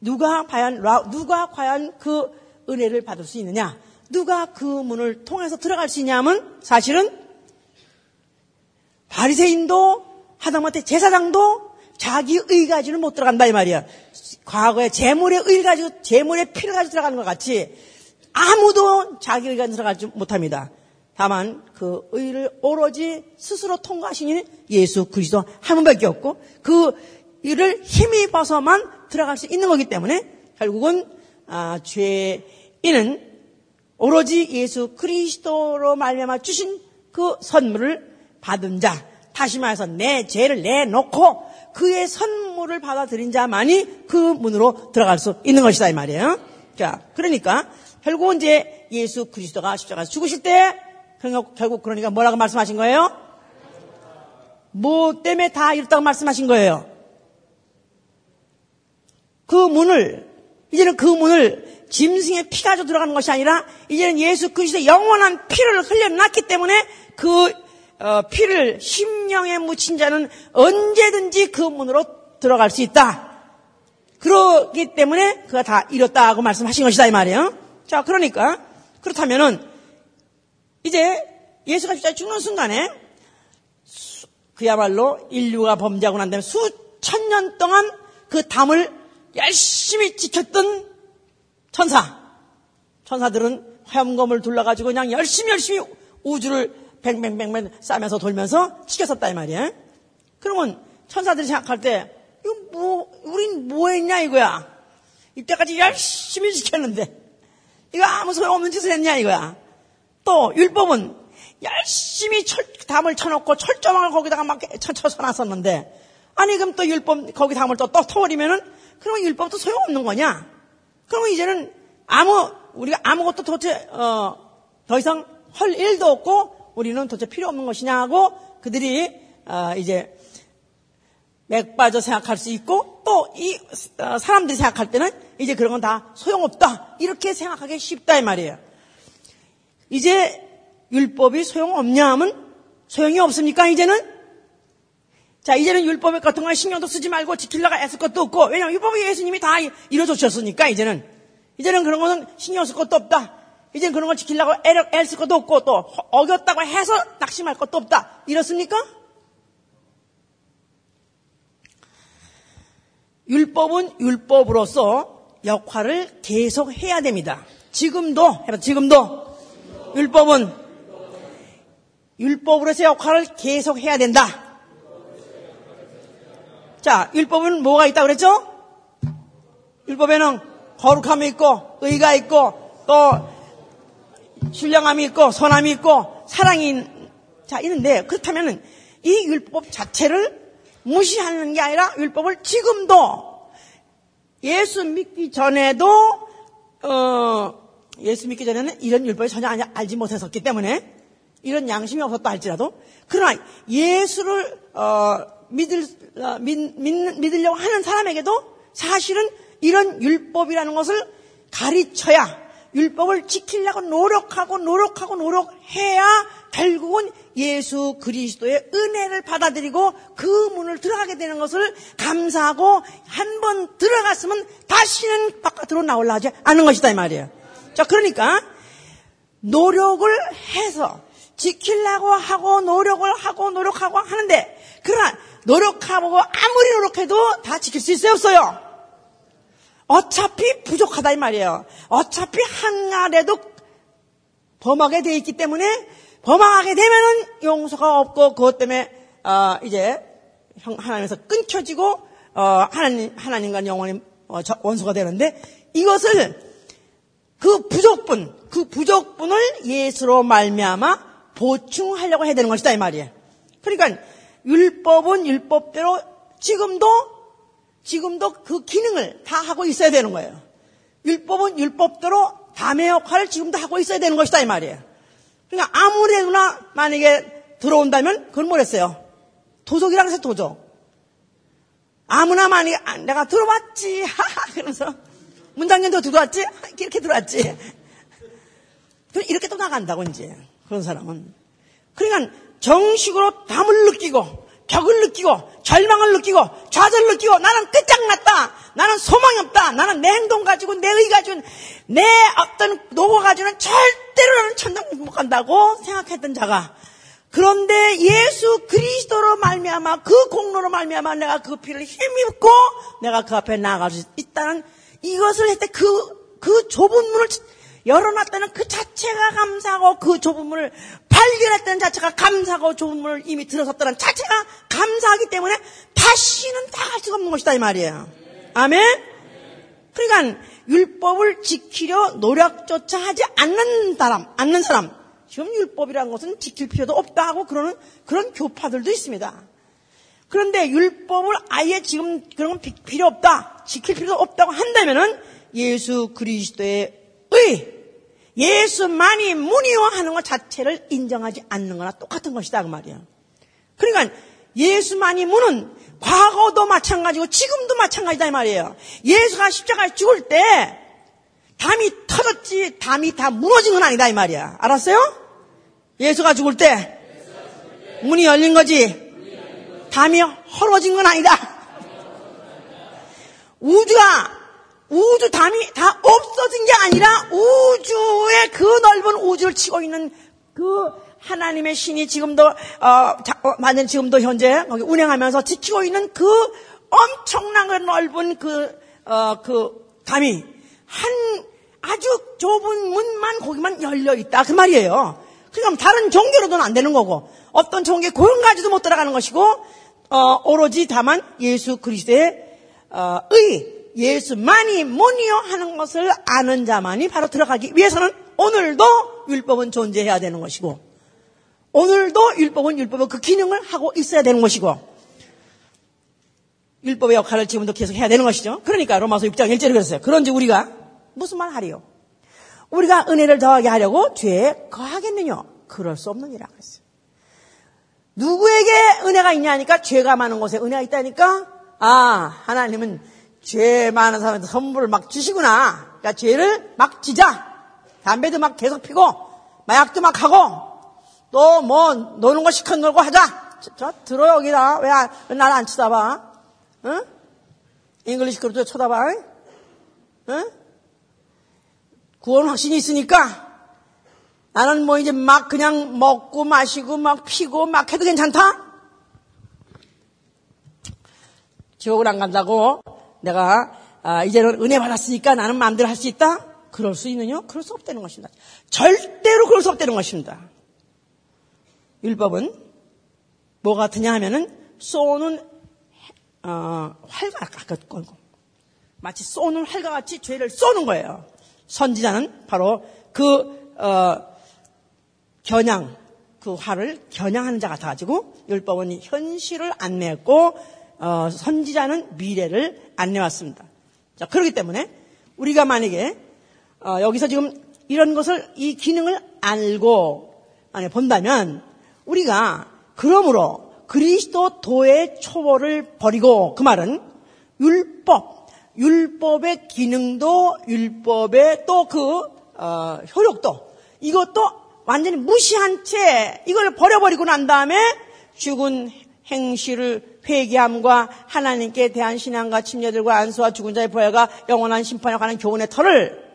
누가 과연 누가 과연 그 은혜를 받을 수 있느냐? 누가 그 문을 통해서 들어갈 수 있냐면 사실은 바리새인도 하다못해 제사장도 자기 의 가지는 못 들어간다 이 말이야. 과거에 재물의 의 가지고 재물의 피를 가지고 들어가는 것 같이 아무도 자기 의가 들어가지 못합니다. 다만 그 의를 오로지 스스로 통과하신 예수 그리스도 한 분밖에 없고 그 이를 힘입어서만 들어갈 수 있는 거기 때문에 결국은 아, 죄인은 오로지 예수 그리스도로 말미암아 주신 그 선물을 받은 자 다시 말해서 내 죄를 내놓고 그의 선물을 받아들인 자만이 그 문으로 들어갈 수 있는 것이다 이 말이에요. 자 그러니까 결국은 이제 예수 그리스도가 십자가에서 죽으실 때 결국 그러니까 뭐라고 말씀하신 거예요? 뭐 때문에 다 이렇다고 말씀하신 거예요? 그 문을 이제는 그 문을 짐승의 피가 져 들어가는 것이 아니라 이제는 예수 그리스도의 영원한 피를 흘려놨기 때문에 그 어, 피를 심령에 묻힌 자는 언제든지 그 문으로 들어갈 수 있다. 그러기 때문에 그가 다 이뤘다고 말씀하신 것이다 이 말이에요. 자 그러니까 그렇다면은 이제 예수가 십자에 죽는 순간에 그야말로 인류가 범죄하고 난 다음에 수천 년 동안 그 담을 열심히 지켰던 천사. 천사들은 화염검을 둘러가지고 그냥 열심히 열심히 우주를 뱅뱅뱅뱅 싸면서 돌면서 지켰었다 이 말이야. 그러면 천사들이 생각할 때 이거 뭐 우린 뭐 했냐 이거야. 이때까지 열심히 지켰는데 이거 아무 소용 없는 짓을 했냐 이거야. 또 율법은 열심히 철, 담을 쳐놓고 철조망을 거기다가 막 쳐서 놨었는데 아니 그럼 또 율법 거기 담을 또, 또 터버리면은 그러면 율법도 소용없는 거냐? 그러면 이제는 아무 우리가 아무것도 도대체 어, 더 이상 할 일도 없고 우리는 도대체 필요 없는 것이냐 하고 그들이 어, 이제 맥 빠져 생각할 수 있고 또이 어, 사람들이 생각할 때는 이제 그런 건 다 소용없다 이렇게 생각하기 쉽다 이 말이에요. 이제 율법이 소용없냐 하면 소용이 없습니까 이제는? 자, 이제는 율법 같은 거 신경도 쓰지 말고 지키려고 애쓸 것도 없고, 왜냐면 율법이 예수님이 다 이뤄주셨으니까, 이제는. 이제는 그런 거는 신경 쓸 것도 없다. 이제는 그런 걸 지키려고 애를, 애쓸 것도 없고, 또 어겼다고 해서 낙심할 것도 없다. 이렇습니까? 율법은 율법으로서 역할을 계속 해야 됩니다. 지금도, 지금도 율법은 율법으로서 역할을 계속 해야 된다. 자, 율법은 뭐가 있다고 그랬죠? 율법에는 거룩함이 있고, 의가 있고, 또, 신령함이 있고, 선함이 있고, 사랑이, 자, 있는데, 그렇다면은, 이 율법 자체를 무시하는 게 아니라 율법을 지금도 예수 믿기 전에도 어, 예수 믿기 전에는 이런 율법을 전혀 알지 못했었기 때문에 이런 양심이 없었다 할지라도 그러나 예수를 어, 믿을 어, 믿, 믿, 으려고 하는 사람에게도 사실은 이런 율법이라는 것을 가르쳐야 율법을 지키려고 노력하고 노력하고 노력해야 결국은 예수 그리스도의 은혜를 받아들이고 그 문을 들어가게 되는 것을 감사하고 한 번 들어갔으면 다시는 바깥으로 나올라 하지 않는 것이다 이 말이에요. 자 그러니까 노력을 해서 지키려고 하고 노력을 하고 노력하고 하는데 그러나 노력하고 아무리 노력해도 다 지킬 수 있어요 없어요? 어차피 부족하다 이 말이에요. 어차피 한날에도 범하게 돼 있기 때문에 범하게 되면은 용서가 없고 그것 때문에 어, 이제 하나님에서 끊겨지고 어, 하나님 하나님과 영원히 어, 원수가 되는데 이것을 그 부족분 그 부족분을 예수로 말미암아 보충하려고 해야 되는 것이다 이 말이에요. 그러니까 율법은 율법대로 지금도 지금도 그 기능을 다 하고 있어야 되는 거예요. 율법은 율법대로 담의 역할을 지금도 하고 있어야 되는 것이다 이 말이에요. 그러니까 아무래나 만약에 들어온다면 그건 뭐랬어요? 도적이라고 해서 도적. 아무나 만약에 아, 내가 들어왔지 하하 그러면서 문장년도 들어왔지 이렇게 들어왔지. 이렇게 또 나간다고 이제 그런 사람은. 그러니까 정식으로 담을 느끼고 벽을 느끼고 절망을 느끼고 좌절을 느끼고 나는 끝장났다. 나는 소망이 없다. 나는 내 행동 가지고 내의 가지고 내 어떤 노고 가지고는 절대로 나는 천당 못 간다고 생각했던 자가 그런데 예수 그리스도로 말미암아 그 공로로 말미암아 내가 그 피를 힘입고 내가 그 앞에 나아갈 수 있다는 이것을 했을 때 그그 그 좁은 문을 열어놨다는 그 자체가 감사하고 그 좁은 문을 발견했다는 자체가 감사하고 좁은 문을 이미 들어섰다는 자체가 감사하기 때문에 다시는 다할 수가 없는 것이다 이 말이에요. 아멘? 그러니까 율법을 지키려 노력조차 하지 않는 사람, 않는 사람. 지금 율법이라는 것은 지킬 필요도 없다 하고 그러는 그런 교파들도 있습니다. 그런데 율법을 아예 지금 그런 건 필요 없다, 지킬 필요도 없다고 한다면은 예수 그리스도의 의, 예수만이 문의화하는 것 자체를 인정하지 않는 거나 똑같은 것이다 그 말이에요. 그러니까 예수만이 문은 과거도 마찬가지고 지금도 마찬가지다 이 말이에요. 예수가 십자가에 죽을 때 담이 터졌지 담이 다 무너진 건 아니다 이 말이야. 알았어요? 예수가 죽을 때 문이 열린 거지. 담이 헐어진 건 아니다. 우주가 우주 담이 다 없어진 게 아니라 우주의 그 넓은 우주를 치고 있는 그 하나님의 신이 지금도 어, 만약 어, 지금도 현재 운행하면서 지키고 있는 그 엄청난 그 넓은 그, 어, 그 담이 한 아주 좁은 문만 거기만 열려 있다 그 말이에요. 그럼 다른 종교로는 안 되는 거고 어떤 종교 고용가지도 못 들어가는 것이고 어, 오로지 다만 예수 그리스도의 어, 의 예수만이 뭐니요 하는 것을 아는 자만이 바로 들어가기 위해서는 오늘도 율법은 존재해야 되는 것이고 오늘도 율법은 율법의 그 기능을 하고 있어야 되는 것이고 율법의 역할을 지금도 계속 해야 되는 것이죠. 그러니까 로마서 6장 1절에 그랬어요. 그런지 우리가 무슨 말 하리요? 우리가 은혜를 더하게 하려고 죄에 거하겠느냐? 그럴 수 없느니라 그랬어요. 누구에게 은혜가 있냐니까 죄가 많은 곳에 은혜가 있다니까 아 하나님은 죄 많은 사람한테 선물을 막 주시구나. 그러니까 죄를 막 지자. 담배도 막 계속 피고, 마약도 막 하고, 또 뭐, 노는 거 실컷 놀고 하자. 저, 저 들어, 여기다. 왜, 왜 나를 안 쳐다봐? 응? English 그룹도 쳐다봐. 응? 구원 확신이 있으니까, 나는 뭐 이제 막 그냥 먹고 마시고 막 피고 막 해도 괜찮다? 지옥을 안 간다고 내가 아, 이제는 은혜 받았으니까 나는 마음대로 할 수 있다? 그럴 수 있느냐? 그럴 수 없다는 것입니다. 절대로 그럴 수 없다는 것입니다. 율법은 뭐 같으냐 하면은 쏘는 어, 활과 같고 마치 쏘는 활과 같이 죄를 쏘는 거예요. 선지자는 바로 그 어, 겨냥 그 화를 겨냥하는 자 같아가지고 율법은 현실을 안내했고 어, 선지자는 미래를 안내왔습니다. 자 그렇기 때문에 우리가 만약에 어, 여기서 지금 이런 것을 이 기능을 알고 아니, 본다면 우리가 그러므로 그리스도 도의 초보를 버리고 그 말은 율법 율법의 기능도 율법의 또그 어, 효력도 이것도 완전히 무시한 채 이걸 버려버리고 난 다음에 죽은 행실을 회개함과 하나님께 대한 신앙과 침례들과 안수와 죽은 자의 부활과 영원한 심판에 관한 교훈의 털을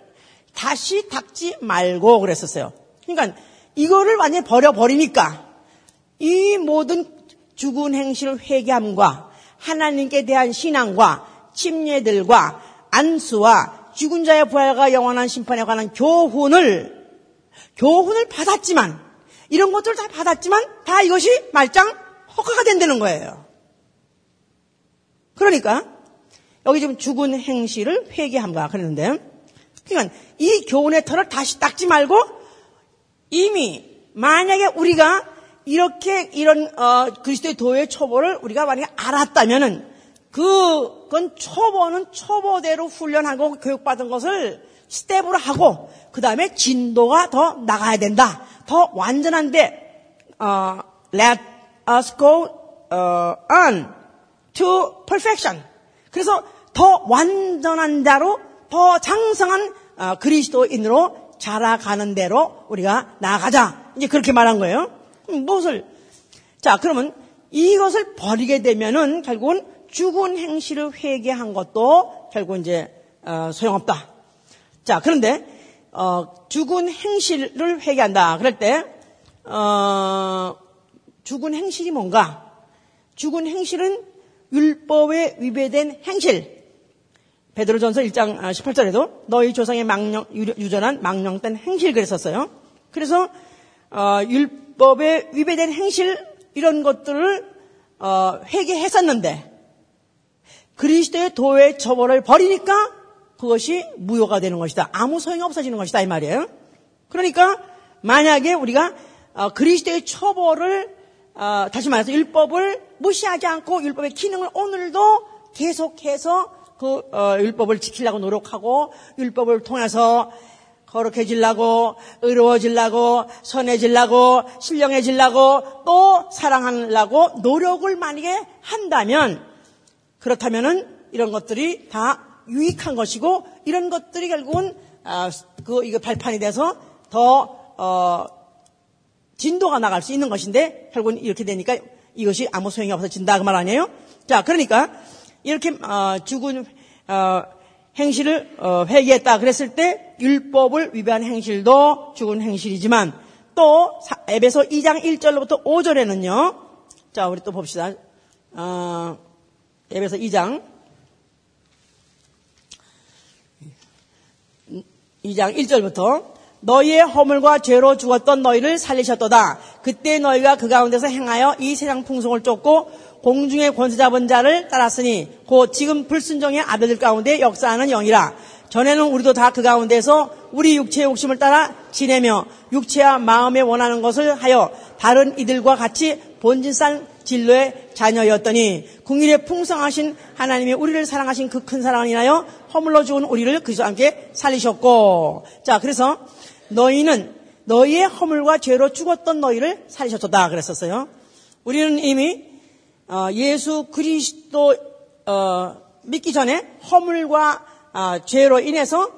다시 닦지 말고 그랬었어요. 그러니까 이거를 완전히 버려버리니까 이 모든 죽은 행실을 회개함과 하나님께 대한 신앙과 침례들과 안수와 죽은 자의 부활과 영원한 심판에 관한 교훈을 교훈을 받았지만 이런 것들을 다 받았지만 다 이것이 말짱 허사가 된다는 거예요. 그러니까 여기 지금 죽은 행실을 회개함과 그랬는데 그러니까 이 교훈의 터를 다시 닦지 말고 이미 만약에 우리가 이렇게 이런 어, 그리스도의 도의 초보를 우리가 만약에 알았다면은 그 건 초보는 초보대로 훈련하고 교육받은 것을 스텝으로 하고 그 다음에 진도가 더 나가야 된다. 더 완전한데 어, let us go uh, on to perfection. 그래서 더 완전한 대로 더 장성한 어, 그리스도인으로 자라가는 대로 우리가 나아가자. 이제 그렇게 말한 거예요. 무엇을? 자, 그러면 이것을 버리게 되면은 결국은 죽은 행실을 회개한 것도 결국 이제 어, 소용없다. 자, 그런데 어, 죽은 행실을 회개한다. 그럴 때 어, 죽은 행실이 뭔가? 죽은 행실은 율법에 위배된 행실. 베드로전서 1장 18절에도 너희 조상의 망령, 유전한 망령된 행실 그랬었어요. 그래서 어, 율법에 위배된 행실 이런 것들을 어, 회개했었는데 그리스도의 도의 처벌을 버리니까 그것이 무효가 되는 것이다. 아무 소용이 없어지는 것이다 이 말이에요. 그러니까 만약에 우리가 어, 그리스도의 처벌을 어, 다시 말해서 율법을 무시하지 않고 율법의 기능을 오늘도 계속해서 그 어, 율법을 지키려고 노력하고 율법을 통해서 거룩해지려고 의로워지려고 선해지려고 신령해지려고 또 사랑하려고 노력을 만약에 한다면 그렇다면은 이런 것들이 다 유익한 것이고 이런 것들이 결국은 아, 그 이거 발판이 돼서 더 어, 진도가 나갈 수 있는 것인데 결국은 이렇게 되니까 이것이 아무 소용이 없어진다 그 말 아니에요? 자 그러니까 이렇게 어, 죽은 어, 행실을 어, 회개했다 그랬을 때 율법을 위배한 행실도 죽은 행실이지만 또 에베소 2장 1절로부터 5절에는요. 자 우리 또 봅시다. 어, 에베소 2장 2장 1절부터 너희의 허물과 죄로 죽었던 너희를 살리셨도다. 그때 너희가 그 가운데서 행하여 이 세상 풍속을 쫓고 공중의 권세 잡은 자를 따랐으니 곧 지금 불순종의 아들들 가운데 역사하는 영이라. 전에는 우리도 다 그 가운데서 우리 육체의 욕심을 따라 지내며 육체와 마음에 원하는 것을 하여 다른 이들과 같이 본질상 진로의 자녀였더니 궁일에 풍성하신 하나님이 우리를 사랑하신 그 큰 사랑을 인하여 허물러 죽은 우리를 그리스도와 함께 살리셨고 자 그래서 너희는 너희의 허물과 죄로 죽었던 너희를 살리셨다 그랬었어요. 우리는 이미 어, 예수 그리스도 어, 믿기 전에 허물과 아, 죄로 인해서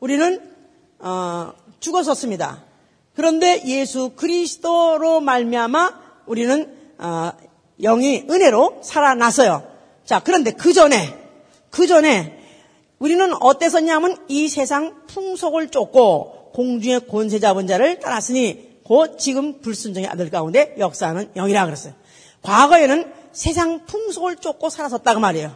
우리는 어, 죽었었습니다. 그런데 예수 그리스도로 말미암아 우리는 영이 은혜로 살아났어요. 자, 그런데 그 전에 그 전에 우리는 어땠었냐면 이 세상 풍속을 쫓고 공중의 권세 잡은 자를 따랐으니 곧 지금 불순종의 아들 가운데 역사하는 영이라 그랬어요. 과거에는 세상 풍속을 쫓고 살았었다고 말이에요.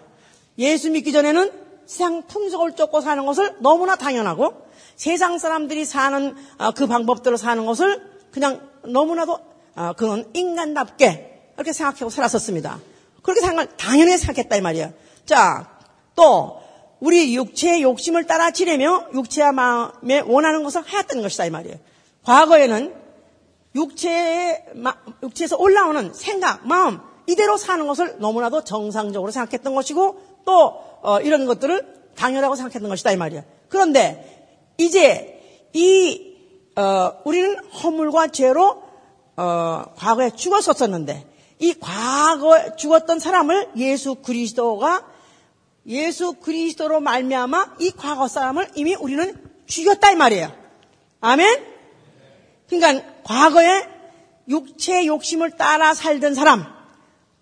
예수 믿기 전에는 세상 풍속을 쫓고 사는 것을 너무나 당연하고 세상 사람들이 사는 어, 그 방법대로 사는 것을 그냥 너무나도 어, 그건 인간답게 이렇게 생각하고 살았었습니다. 그렇게 생각을 당연히 생각했다 이 말이에요. 자, 또 우리 육체의 욕심을 따라 지내며 육체와 마음에 원하는 것을 하였던 것이다 이 말이에요. 과거에는 육체의 육체에서 올라오는 생각, 마음 이대로 사는 것을 너무나도 정상적으로 생각했던 것이고 또 어, 이런 것들을 당연하고 생각했던 것이다 이 말이에요. 그런데 이제 이 어, 우리는 허물과 죄로 어, 과거에 죽었었었는데 이 과거에 죽었던 사람을 예수 그리스도가 예수 그리스도로 말미암아 이 과거 사람을 이미 우리는 죽였다 이 말이에요. 아멘. 그러니까 과거에 육체의 욕심을 따라 살던 사람,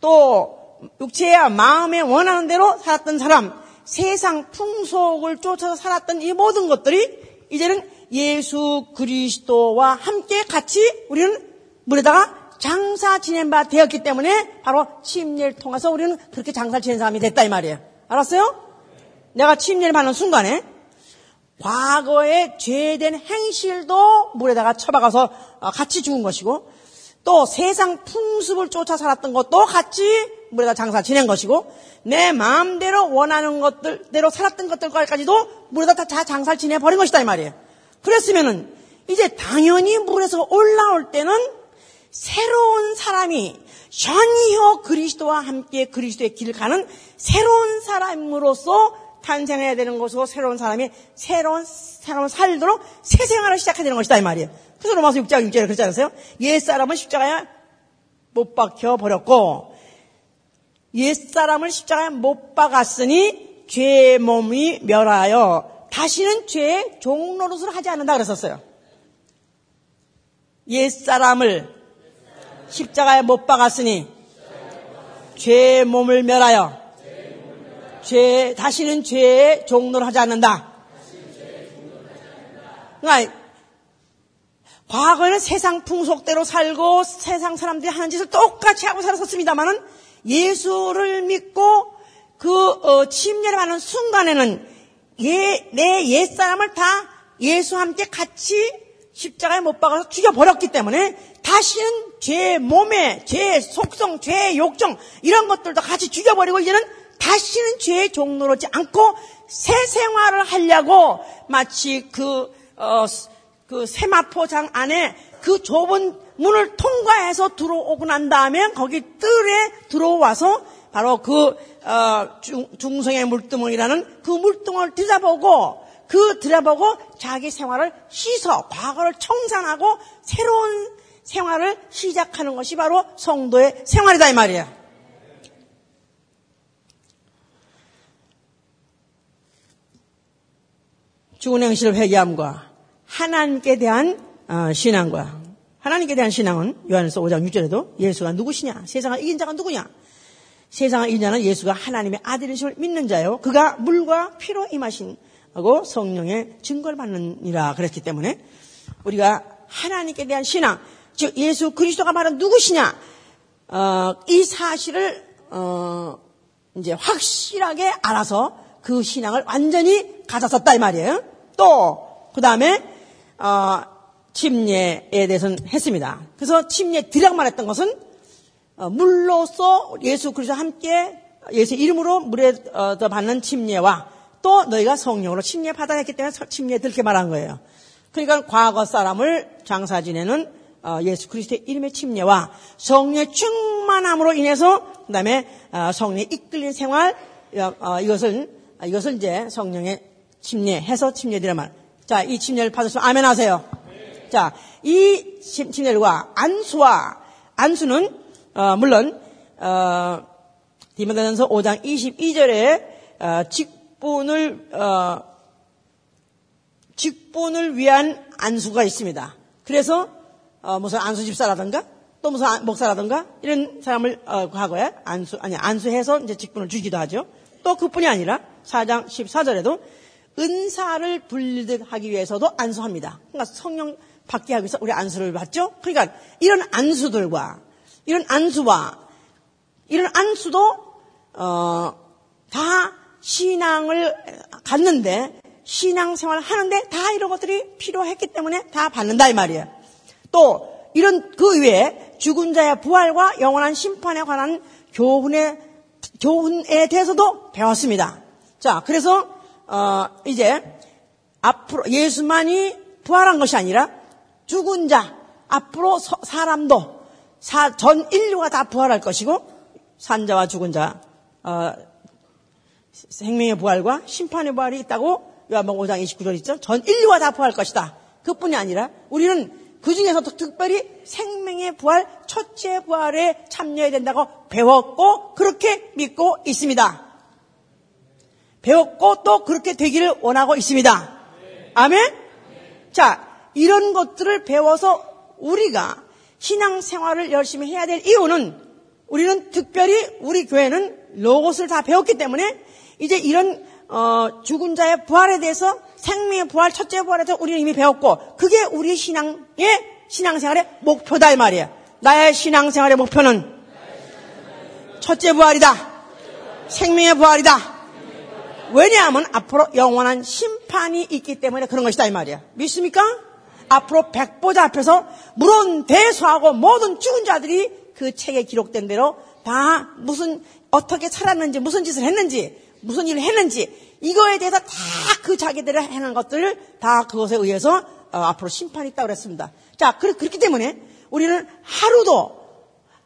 또 육체와 마음에 원하는 대로 살았던 사람, 세상 풍속을 쫓아서 살았던 이 모든 것들이 이제는 예수 그리스도와 함께 같이 우리는 물에다가 장사 지낸 바 되었기 때문에 바로 침례를 통해서 우리는 그렇게 장사 지낸 사람이 됐다 이 말이에요. 알았어요? 내가 침례를 받는 순간에 과거에 죄된 행실도 물에다가 쳐박아서 어, 같이 죽은 것이고 또 세상 풍습을 쫓아 살았던 것도 같이 물에다 장사 지낸 것이고 내 마음대로 원하는 것들대로 살았던 것들까지도 물에다 다 장사를 지내 버린 것이다 이 말이에요. 그랬으면은 이제 당연히 물에서 올라올 때는 새로운 사람이 전혀 그리스도와 함께 그리스도의 길을 가는 새로운 사람으로서 탄생해야 되는 것이고 새로운 사람이 새로운 새로운 살도록 새 생활을 시작해야 되는 것이다 이 말이에요. 그래서 로마서 6장 6절에 그렇지 않았어요? 옛사람은 십자가에 못 박혀 버렸고 옛사람을 십자가에 못 박았으니 죄의 몸이 멸하여 다시는 죄의 종로릇을 하지 않는다 그랬었어요. 옛사람을 십자가에 못 박았으니 죄의 몸을 멸하여 죄 다시는 죄의 종로를 하지 않는다. 그러니까 과거에는 세상 풍속대로 살고 세상 사람들이 하는 짓을 똑같이 하고 살았었습니다만은 예수를 믿고 그 어, 침례를 하는 순간에는 예, 내 옛사람을 다 예수와 함께 같이 십자가에 못 박아서 죽여버렸기 때문에 다시는 죄 몸에, 죄 속성, 죄 욕정 이런 것들도 같이 죽여버리고 이제는 다시는 죄의 종로로지 않고 새 생활을 하려고 마치 그, 어, 그 세마포장 안에 그 좁은 문을 통과해서 들어오고 난 다음에 거기 뜰에 들어와서 바로 그 어, 중, 성의 물두멍이라는 그 물두멍을 들여다보고 그 들여다보고 자기 생활을 씻어 과거를 청산하고 새로운 생활을 시작하는 것이 바로 성도의 생활이다 이 말이에요. 죽은 행실을 회개함과 하나님께 대한 어, 신앙과 하나님께 대한 신앙은 요한에서 5장 6절에도 예수가 누구시냐? 세상을 이긴 자가 누구냐? 세상을 이긴 자는 예수가 하나님의 아들이심을 믿는 자요. 그가 물과 피로 임하신 하고 성령의 증거를 받느니라 그랬기 때문에 우리가 하나님께 대한 신앙, 즉 예수 그리스도가 말은 누구시냐? 어, 이 사실을 어, 이제 확실하게 알아서 그 신앙을 완전히 가졌었다 이 말이에요. 또 그 다음에 어, 침례에 대해서는 했습니다. 그래서 침례 드락만 했던 것은 어, 물로서 예수 그리스도 함께 예수 이름으로 물에 어, 받는 침례와 또 너희가 성령으로 침례 받아냈기 때문에 침례 들게 말한 거예요. 그러니까 과거 사람을 장사 지내는 어, 예수 그리스도의 이름의 침례와 성령의 충만함으로 인해서 그다음에 성령의 이끌린 생활 이것을 이것을 이제 성령의 침례 해서 침례드려 말. 자, 이 침례를 받으시면 아멘 하세요. 자, 이 침례과 안수와 안수는 어, 물론 어, 디모데전서 5장 22절에 어, 직분을 어, 직분을 위한 안수가 있습니다. 그래서 어, 무슨 안수 집사라든가 또 무슨 목사라든가 이런 사람을 어, 과거에 안수 아니 안수해서 이제 직분을 주기도 하죠. 또 그뿐이 아니라 4장 14절에도 은사를 분리하기 위해서도 안수합니다. 그러니까 성령 받게 하기 위해서 우리 안수를 받죠? 그러니까 이런 안수들과 이런 안수와 이런 안수도 어, 다 신앙을 갖는데 신앙생활을 하는데 다 이런 것들이 필요했기 때문에 다 받는다 이 말이에요. 또 이런 그 외에 죽은 자의 부활과 영원한 심판에 관한 교훈에 교훈에 대해서도 배웠습니다. 자, 그래서 어, 이제 앞으로 예수만이 부활한 것이 아니라 죽은 자 앞으로 서, 사람도 사, 전 인류가 다 부활할 것이고 산자와 죽은 자 어, 생명의 부활과 심판의 부활이 있다고 요한복음 5장 29절 있죠. 전 인류가 다 부활할 것이다. 그뿐이 아니라 우리는 그 중에서도 특별히 생명의 부활, 첫째 부활에 참여해야 된다고 배웠고 그렇게 믿고 있습니다. 배웠고 또 그렇게 되기를 원하고 있습니다. 아멘? 자, 이런 것들을 배워서 우리가 신앙 생활을 열심히 해야 될 이유는 우리는 특별히 우리 교회는 로봇을 다 배웠기 때문에 이제 이런 어, 죽은 자의 부활에 대해서 생명의 부활, 첫째 부활에 대해서 우리는 이미 배웠고 그게 우리 신앙의 신앙생활의 목표다 이 말이에요. 나의 신앙생활의 목표는 첫째 부활이다. 생명의 부활이다. 왜냐하면 앞으로 영원한 심판이 있기 때문에 그런 것이다 이 말이야. 믿습니까? 앞으로 백보자 앞에서 물론 대수하고 모든 죽은 자들이 그 책에 기록된 대로 다 무슨 어떻게 살았는지 무슨 짓을 했는지 무슨 일을 했는지 이거에 대해서 다 그 자기들이 해놓은 것들을 다 그것에 의해서 어, 앞으로 심판이 있다고 그랬습니다. 자, 그, 그렇기 때문에 우리는 하루도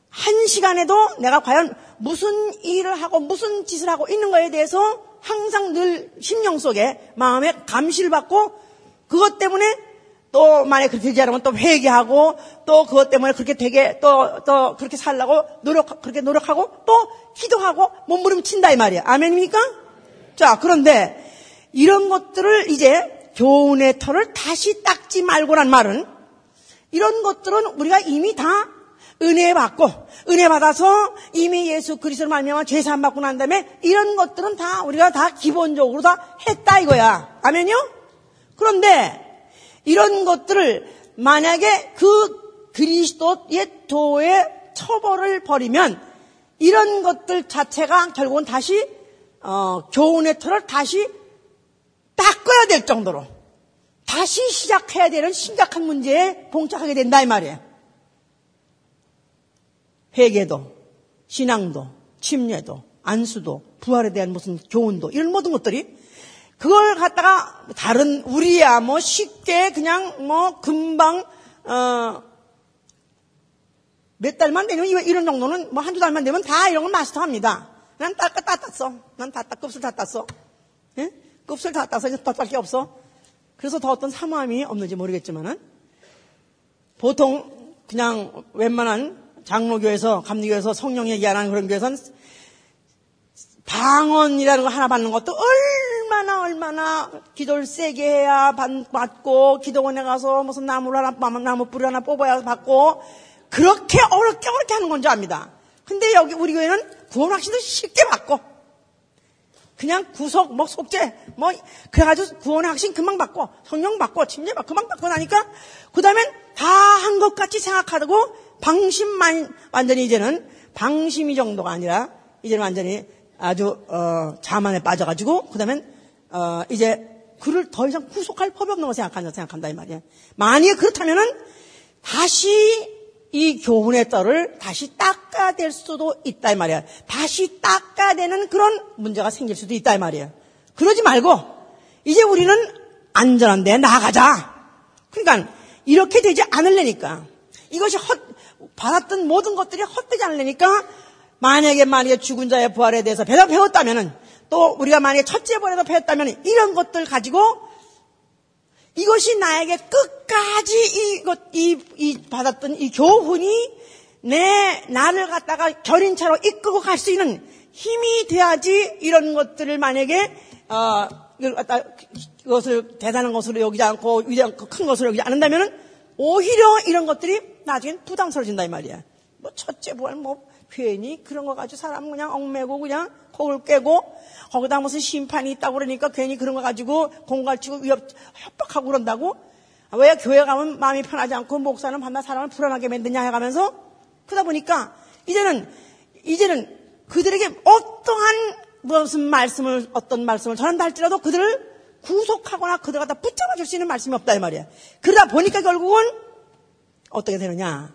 한 시간에도 내가 과연 무슨 일을 하고 무슨 짓을 하고 있는 거에 대해서 항상 늘 심령 속에 마음에 감시를 받고 그것 때문에 또 만약 그렇게 되지 않으면 또 회개하고 또 그것 때문에 그렇게 되게 또, 또 그렇게 살라고 노력, 그렇게 노력하고 또 기도하고 몸부림친다 이 말이야. 아멘입니까? 자, 그런데 이런 것들을 이제 교훈의 털을 다시 닦지 말고란 말은 이런 것들은 우리가 이미 다 은혜 받고 은혜 받아서 이미 예수 그리스도를 말미암아 죄 사함 받고 난 다음에 이런 것들은 다 우리가 다 기본적으로 다 했다 이거야. 아멘요? 그런데 이런 것들을 만약에 그 그리스도의 도의 처벌을 버리면 이런 것들 자체가 결국은 다시 어, 교훈의 틀을 다시 닦아야 될 정도로 다시 시작해야 되는 심각한 문제에 봉착하게 된다 이 말이에요. 회개도, 신앙도, 침례도, 안수도, 부활에 대한 무슨 교훈도 이런 모든 것들이 그걸 갖다가 다른 우리야 뭐 쉽게 그냥 뭐 금방 어, 몇 달만 되면 이런 정도는 뭐 한두 달만 되면 다 이런 걸 마스터합니다. 난 땄다 다 땄어. 난 다 땄, 급술 다 땄어. 예? 급술 다 따서 이제 더딸게 없어. 그래서 더 어떤 사모함이 없는지 모르겠지만은 보통 그냥 웬만한 장로교에서 감리교에서 성령 얘기 안 하는 그런 교회에서는 방언이라는 거 하나 받는 것도 얼 마나 얼마나 기도를 세게 해야 받고 기도원에 가서 무슨 나무를 하나 나무 뿌리 하나 뽑아야 받고 그렇게 어렵게 어렵게 하는 건지 압니다. 근데 여기 우리 교회는 구원 확신도 쉽게 받고 그냥 구속 뭐 속죄 뭐 그래가지고 구원 확신 금방 받고 성령 받고 침례 받고 금방 받고 나니까 그 다음엔 다 한 것 같이 생각하고 방심만 완전히 이제는 방심이 정도가 아니라 이제는 완전히 아주 어, 자만에 빠져가지고 그다음엔 어, 이제 그를 더 이상 구속할 법이 없는 거 생각한다 생각한다 이 말이야. 만약에 그렇다면은 다시 이 교훈의 떨을 다시 닦아야 될 수도 있다 이 말이야. 다시 닦아야 되는 그런 문제가 생길 수도 있다 이 말이야. 그러지 말고 이제 우리는 안전한 데 나가자. 그러니까 이렇게 되지 않을래니까 이것이 헛 받았던 모든 것들이 헛되지 않으려니까 만약에 만약에 죽은 자의 부활에 대해서 배워 배웠다면은 또 우리가 만약에 첫째 부활에서 배웠다면 이런 것들 가지고 이것이 나에게 끝까지 이것 이, 이 받았던 이 교훈이 내 나를 갖다가 결인차로 이끌고 갈 수 있는 힘이 돼야지 이런 것들을 만약에 어, 이것을 대단한 것으로 여기지 않고 위대한 큰 것으로 여기지 않는다면은 오히려 이런 것들이 나중엔 부담스러워진다 이 말이야. 뭐 첫째 부활 뭐 괜히 그런 거 가지고 사람 그냥 얽매고 그냥 코를 깨고 거기다 무슨 심판이 있다고 그러니까 괜히 그런 거 가지고 공갈치고 위협 협박하고 그런다고 왜 교회 가면 마음이 편하지 않고 목사는 밤낮 사람을 불안하게 만드냐 해가면서 그러다 보니까 이제는 이제는 그들에게 어떠한 무슨 말씀을 어떤 말씀을 전한다 할지라도 그들을 구속하거나 그들 갖다 붙잡아 줄 수 있는 말씀이 없다 이 말이야. 그러다 보니까 결국은 어떻게 되느냐?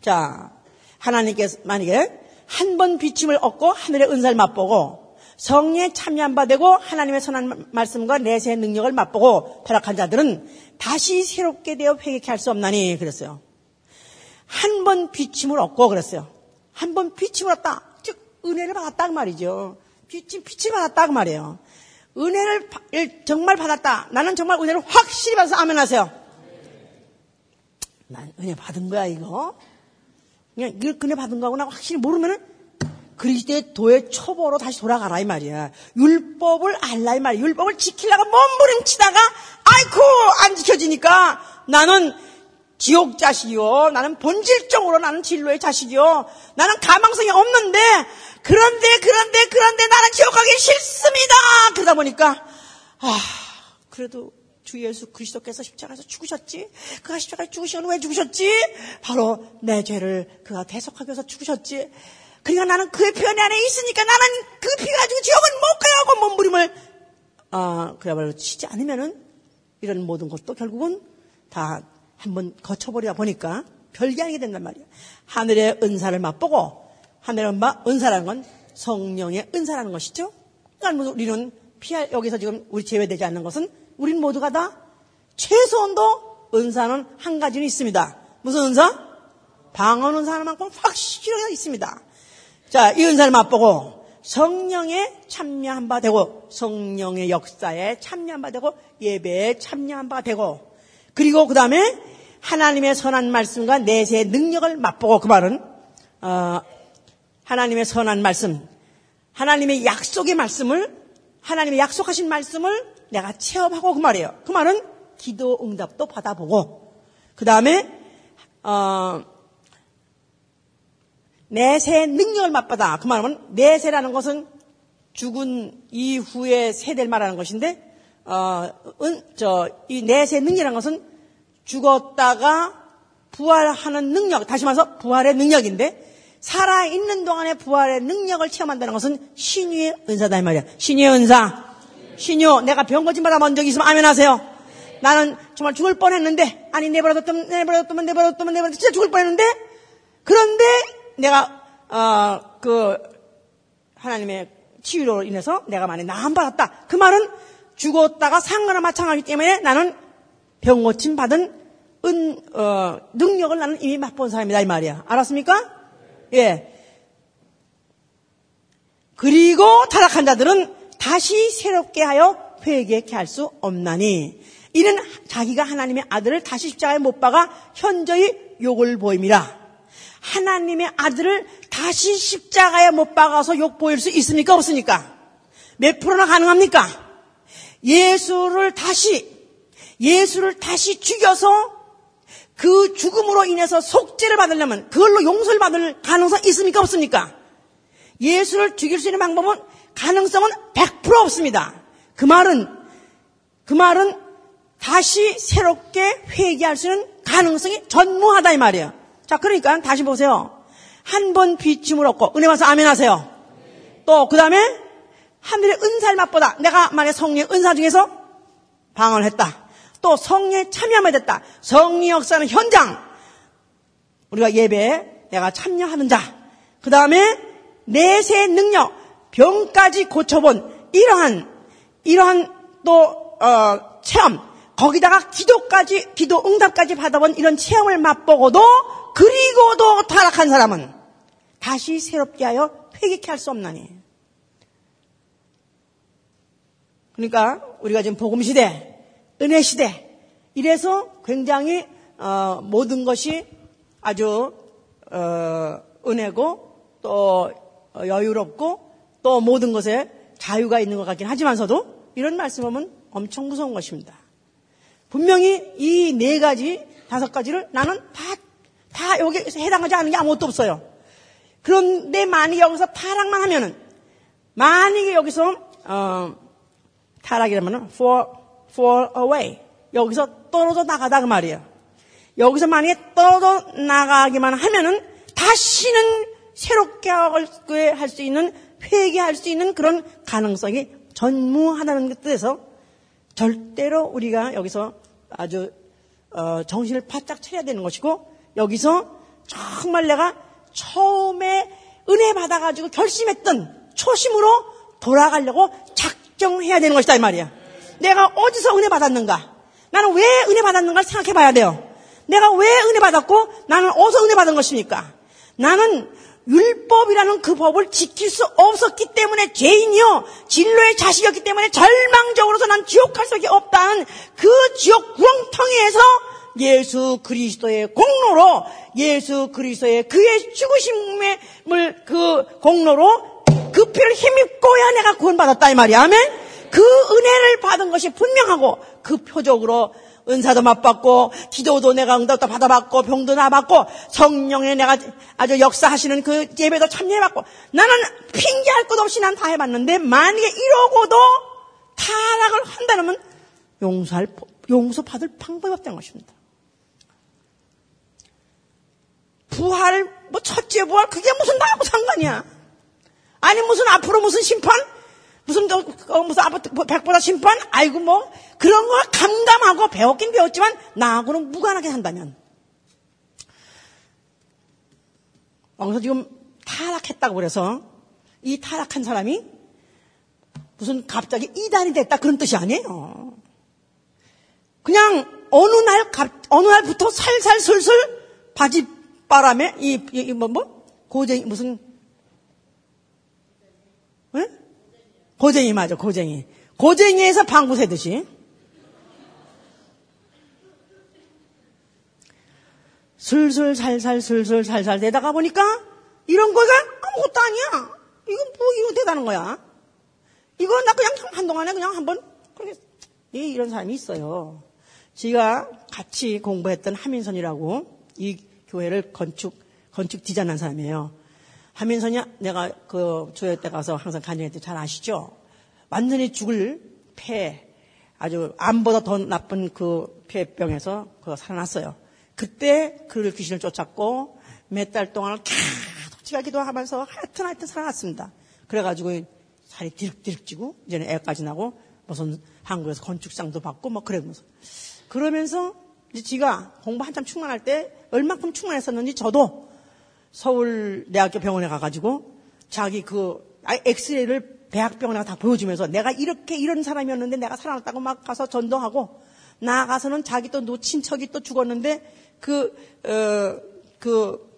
자, 하나님께서 만약에 한 번 비침을 얻고 하늘의 은사를 맛보고 성령에 참여한 바 되고 하나님의 선한 말씀과 내세의 능력을 맛보고 타락한 자들은 다시 새롭게 되어 회개케 할 수 없나니 그랬어요. 한 번 비침을 얻고 그랬어요. 한 번 비침을 얻다. 즉 은혜를 받았다 그 말이죠. 비침 빛을 받았다 그 말이에요. 은혜를 정말 받았다. 나는 정말 은혜를 확실히 받아서 아멘 하세요. 난 은혜 받은 거야 이거. 그냥 이걸 은혜 받은 거하고 확실히 모르면은 그리스도의 도의 초보로 다시 돌아가라 이 말이야. 율법을 알라 이 말이야. 율법을 지키려고 몸부림치다가 아이쿠 안 지켜지니까 나는 지옥 자식이요. 나는 본질적으로 나는 진로의 자식이요. 나는 가망성이 없는데 그런데 그런데 그런데 나는 지옥 가기 싫습니다. 그러다 보니까 아 그래도 주 예수 그리스도께서 십자가에서 죽으셨지. 그가 십자가에 죽으시면 왜 죽으셨지? 바로 내 죄를 그가 대속하기 위해서 죽으셨지. 그러니까 나는 그의 편 안에 있으니까 나는 그 피 가지고 지옥은 못 가고 몸부림을 아 그야말로 치지 않으면은 이런 모든 것도 결국은 다 한번 거쳐버리다 보니까 별게 아니게 된단 말이야. 하늘의 은사를 맛보고 하늘의 은사라는 건 성령의 은사라는 것이죠. 그러니까 우리는 피할 여기서 지금 우리 제외되지 않는 것은 우린 모두가 다 최소한도 은사는 한 가지는 있습니다. 무슨 은사? 방언 은사 하나만큼 확실하게 있습니다. 자, 이 은사를 맛보고 성령에 참여한 바 되고 성령의 역사에 참여한 바 되고 예배에 참여한 바 되고 그리고 그 다음에 하나님의 선한 말씀과 내세의 능력을 맛보고 그 말은 어, 하나님의 선한 말씀, 하나님의 약속의 말씀을 하나님의 약속하신 말씀을 내가 체험하고 그 말이에요. 그 말은 기도 응답도 받아보고 그 다음에 어, 내세 능력을 맛보다. 그 말은 내세라는 것은 죽은 이후의 세대를 말하는 것인데 어, 은, 저, 이 내세 능력이라는 것은 죽었다가 부활하는 능력, 다시 말해서 부활의 능력인데, 살아있는 동안에 부활의 능력을 체험한다는 것은 신유의 은사다, 이 말이야. 신유의 은사. 신유, 내가 병 거짓 받아 먼 적이 있으면 아멘 하세요. 나는 정말 죽을 뻔 했는데, 아니, 내버려뒀더면, 내버려뒀더면, 내버려뒀더면, 내버려뒀더면, 진짜 죽을 뻔 했는데, 그런데 내가, 어, 그, 하나님의 치유로 인해서 내가 만에 나음 받았다. 그 말은 죽었다가 상거나 마찬가지기 때문에 나는 병 고침 받은 은, 어, 능력을 나는 이미 맛본 사람이다 이 말이야. 알았습니까? 예. 그리고 타락한 자들은 다시 새롭게 하여 회개케 할 수 없나니 이는 자기가 하나님의 아들을 다시 십자가에 못 박아 현저히 욕을 보임이라. 하나님의 아들을 다시 십자가에 못 박아서 욕 보일 수 있습니까? 없습니까? 몇 프로나 가능합니까? 예수를 다시, 예수를 다시 죽여서 그 죽음으로 인해서 속죄를 받으려면 그걸로 용서를 받을 가능성 있습니까? 없습니까? 예수를 죽일 수 있는 방법은 가능성은 100% 없습니다. 그 말은, 그 말은 다시 새롭게 회개할 수 있는 가능성이 전무하다 이 말이에요. 자, 그러니까 다시 보세요. 한 번 비침을 얻고 은혜 받아서 아멘 하세요. 또 그 다음에 하늘의 은사를 맛보다 내가 만약 성령의 은사 중에서 방언을 했다. 또 성령에 참여하게 됐다. 성령 역사는 현장. 우리가 예배에 내가 참여하는 자. 그 다음에 내세 능력, 병까지 고쳐본 이러한 이러한 또 어, 체험. 거기다가 기도까지 기도 응답까지 받아본 이런 체험을 맛보고도 그리고도 타락한 사람은 다시 새롭게 하여 회개케 할 수 없나니. 그러니까 우리가 지금 복음 시대, 은혜 시대 이래서 굉장히 어, 모든 것이 아주 어, 은혜고 또 여유롭고 또 모든 것에 자유가 있는 것 같긴 하지만서도 이런 말씀하면 엄청 무서운 것입니다. 분명히 이 네 가지, 다섯 가지를 나는 다, 다 여기에 해당하지 않은 게 아무것도 없어요. 그런데 만약 여기서 타락만 하면은, 만약에 여기서, 어, 타락이라면 fall, fall away. 여기서 떨어져 나가다 그 말이에요. 여기서 만약에 떨어져 나가기만 하면은 다시는 새롭게 할 수 있는 회개할 수 있는 그런 가능성이 전무하다는 뜻에서 절대로 우리가 여기서 아주 어, 정신을 바짝 차려야 되는 것이고 여기서 정말 내가 처음에 은혜 받아가지고 결심했던 초심으로 돌아가려고 작정해야 되는 것이다 이 말이야. 내가 어디서 은혜 받았는가? 나는 왜 은혜 받았는가를 생각해 봐야 돼요. 내가 왜 은혜 받았고 나는 어디서 은혜 받은 것입니까? 나는 율법이라는 그 법을 지킬 수 없었기 때문에 죄인이요 진로의 자식이었기 때문에 절망적으로서 난 지옥 갈 수밖에 없다는 그 지옥 구렁텅이에서 예수 그리스도의 공로로 예수 그리스도의 그의 죽으심을 그 공로로 그 피를 힘입고야 내가 구원받았다 이 말이야. 아멘. 그 은혜를 받은 것이 분명하고 그 표적으로 은사도 맛봤고 기도도 내가 응답도 받아봤고 병도 나봤고 성령에 내가 아주 역사하시는 그 예배도 참여해봤고 나는 핑계할 것 없이 난 다 해봤는데 만약에 이러고도 타락을 한다면 용서할 용서받을 방법이 없다는 것입니다. 부활 뭐 첫째 부활 그게 무슨 나하고 상관이야? 아니 무슨 앞으로 무슨 심판? 무슨 저, 어, 무슨 아파트 뭐 백보다 심판? 아이고 뭐 그런 걸 감담하고 배웠긴 배웠지만 나하고는 무관하게 한다면 여기서 지금 타락했다고 그래서 이 타락한 사람이 무슨 갑자기 이단이 됐다 그런 뜻이 아니에요. 그냥 어느 날 어느 날부터 살살 슬슬 바지 바람에 이뭐 뭐? 고쟁이 무슨 네? 고쟁이 맞아, 고쟁이. 고쟁이에서 방구 새듯이. 슬슬 살살 슬슬 살살 되다가 보니까 이런 거가 아무것도 아니야. 이건 뭐 이거 대단한 거야. 이거 나 그냥 한동안에 그냥 한번 그렇게 이런 사람이 있어요. 제가 같이 공부했던 하민선이라고 이 교회를 건축 건축 디자인한 사람이에요. 하민선이 내가 그 조회 때 가서 항상 간증했을 때잘 아시죠? 완전히 죽을 폐, 아주 암보다 더 나쁜 그 폐병에서 그거 살아났어요. 그때 그 귀신을 쫓았고 몇 달 동안 지가 기도하면서 하여튼 하여튼 살아났습니다. 그래가지고 살이 디륵디륵 찌고 이제는 애까지 나고 무슨 한국에서 건축상도 받고 뭐 그러면서 그러면서 이제 지가 공부 한참 충만할 때 얼만큼 충만했었는지 저도 서울대학교 병원에 가가지고 자기 그 엑스레이를 대학병원에 다 보여주면서 내가 이렇게 이런 사람이었는데 내가 살아났다고 막 가서 전도하고 나가서는 자기 또 친척이 또 죽었는데 그, 어, 그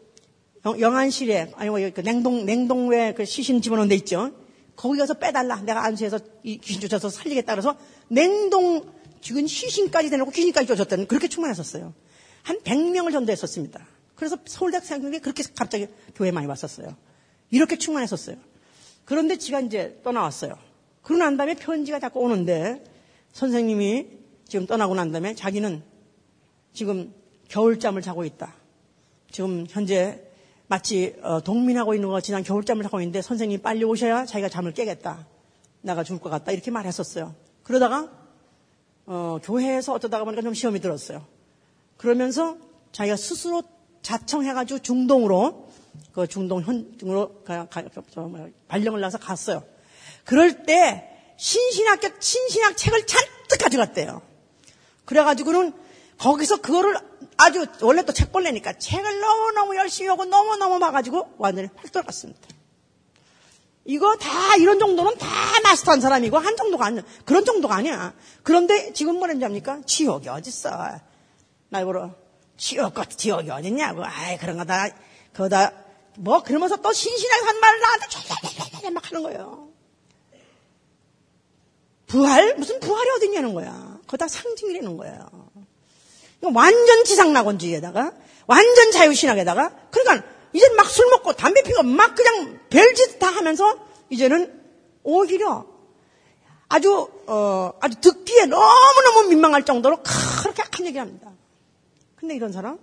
영안실에 아니 뭐그 냉동 냉동외 그 시신 집어넣은 데 있죠. 거기 가서 빼달라. 내가 안수해서 이 귀신 쫓아서 살리겠다 그래서 냉동 죽은 시신까지 대놓고 귀신까지 쫓았다는 그렇게 충만했었어요. 한 100명을 전도했었습니다. 그래서 서울대학 생각이 그렇게 갑자기 교회 많이 왔었어요. 이렇게 충만했었어요. 그런데 지가 이제 떠나왔어요. 그러고 난 다음에 편지가 자꾸 오는데 선생님이 지금 떠나고 난 다음에 자기는 지금 겨울잠을 자고 있다. 지금 현재 마치 어, 동민하고 있는 것 같이 난 겨울잠을 자고 있는데 선생님이 빨리 오셔야 자기가 잠을 깨겠다. 나가 죽을 것 같다. 이렇게 말했었어요. 그러다가 어, 교회에서 어쩌다가 보니까 좀 시험이 들었어요. 그러면서 자기가 스스로 자청해가지고 중동으로 그 중동 현으로 발령을 나서 갔어요. 그럴 때 신신학교 신신학 책을 잔뜩 가져갔대요. 그래가지고는 거기서 그거를 아주 원래 또 책벌레니까 책을 너무너무 열심히 하고 너무너무 봐가지고 완전히 확 돌아갔습니다. 이거 다 이런 정도는 다 마스터한 사람이고 한 정도가 아니야. 그런 정도가 아니야. 그런데 지금 뭐랬는지 압니까? 지옥이 어딨어. 날 보러 지옥 같은 지옥이 어딨냐고. 아이 그런 거다 그거다 뭐 그러면서 또 신신하게 한 말을 나한테 쫙쫙쫙 막 하는 거예요. 부활? 무슨 부활이 어딨냐는 거야. 그거 다 상징이라는 거예요. 완전 지상낙원주의에다가 완전 자유신학에다가 그러니까 이제 막 술 먹고 담배 피고 막 그냥 별짓 다 하면서 이제는 오히려 아주 어 아주 듣기에 너무너무 민망할 정도로 그렇게 악한 얘기를 합니다. 근데 이런 사람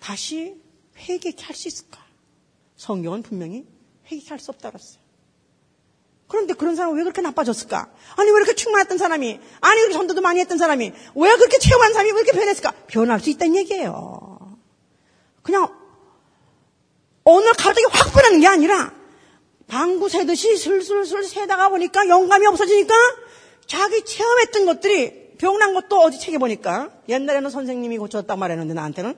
다시 회개케 할 수 있을까? 성경은 분명히 회개케 할 수 없다 그랬어요. 그런데 그런 사람은 왜 그렇게 나빠졌을까? 아니 왜 이렇게 충만했던 사람이 아니 그렇게 전도도 많이 했던 사람이 왜 그렇게 체험한 사람이 왜 이렇게 변했을까? 변할 수 있다는 얘기예요. 그냥 오늘 갑자기 확 변하는 게 아니라 방구 세듯이 슬슬슬 세다가 보니까 영감이 없어지니까 자기 체험했던 것들이 병난 것도 어디 책에 보니까 옛날에는 선생님이 고쳤단 말했는데 나한테는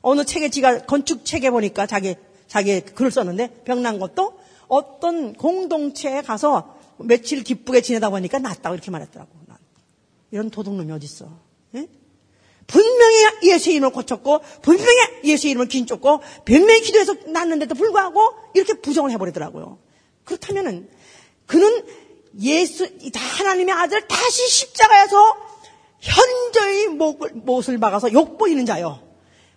어느 책에 지가 건축 책에 보니까 자기 자기 글을 썼는데 병난 것도 어떤 공동체에 가서 며칠 기쁘게 지내다 보니까 낫다고 이렇게 말했더라고. 난. 이런 도둑놈이 어딨어? 예? 분명히 예수의 이름을 고쳤고 분명히 예수의 이름을 긴 쫓고 분명히 기도해서 낫는데도 불구하고 이렇게 부정을 해버리더라고요. 그렇다면은 그는 예수 하나님의 아들 다시 십자가에서 현저히 목을, 못을 박아서 욕보이는 자요.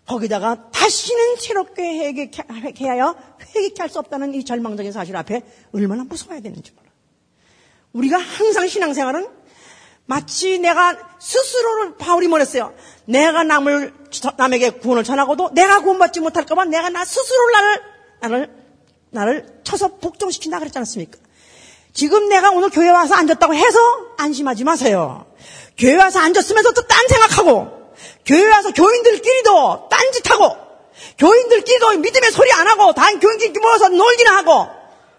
거기다가 다시는 새롭게 회개하여 회개할 수 없다는 이 절망적인 사실 앞에 얼마나 무서워야 되는지 몰라. 우리가 항상 신앙생활은 마치 내가 스스로를 바울이 말했어요. 내가 남을 남에게 구원을 전하고도 내가 구원받지 못할까봐 내가 나 스스로 나를 나를 나를 쳐서 복종시킨다 그랬지 않습니까? 지금 내가 오늘 교회 와서 앉았다고 해서 안심하지 마세요. 교회 와서 앉았으면서 또딴 생각하고 교회 와서 교인들끼리도 딴짓하고 교인들끼리도 믿음의 소리 안 하고 다 교인들끼리 모여서 놀기나 하고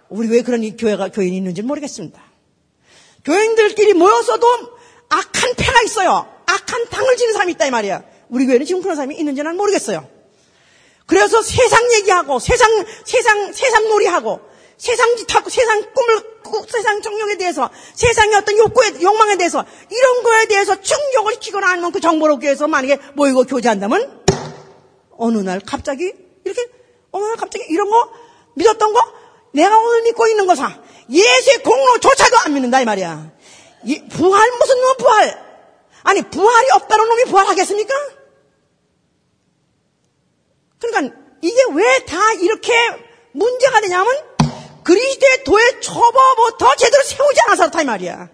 우리 왜 그런 교회가 교인이 있는지 모르겠습니다. 교인들끼리 모여서도 악한 패가 있어요. 악한 당을 지는 사람이 있다 이 말이야. 우리 교회는 지금 그런 사람이 있는지 는 모르겠어요. 그래서 세상 얘기하고 세상 세상 세상 놀이하고 세상 짓하고 세상 꿈을 세상 정욕에 대해서 세상의 어떤 욕구에 욕망에 대해서 이런 거에 대해서 충격을 시키거나 아니면 그 정보를 위해서 만약에 모이고 교제한다면 어느 날 갑자기 이렇게 어느 날 갑자기 이런 거 믿었던 거 내가 오늘 믿고 있는 거사 예수의 공로조차도 안 믿는다 이 말이야. 부활 무슨 놈 부활? 아니 부활이 없다는 놈이 부활하겠습니까? 그러니까 이게 왜 다 이렇게 문제가 되냐면 그리스도의 도의 초보부터 제대로 세우지 그렇다 이 말이야.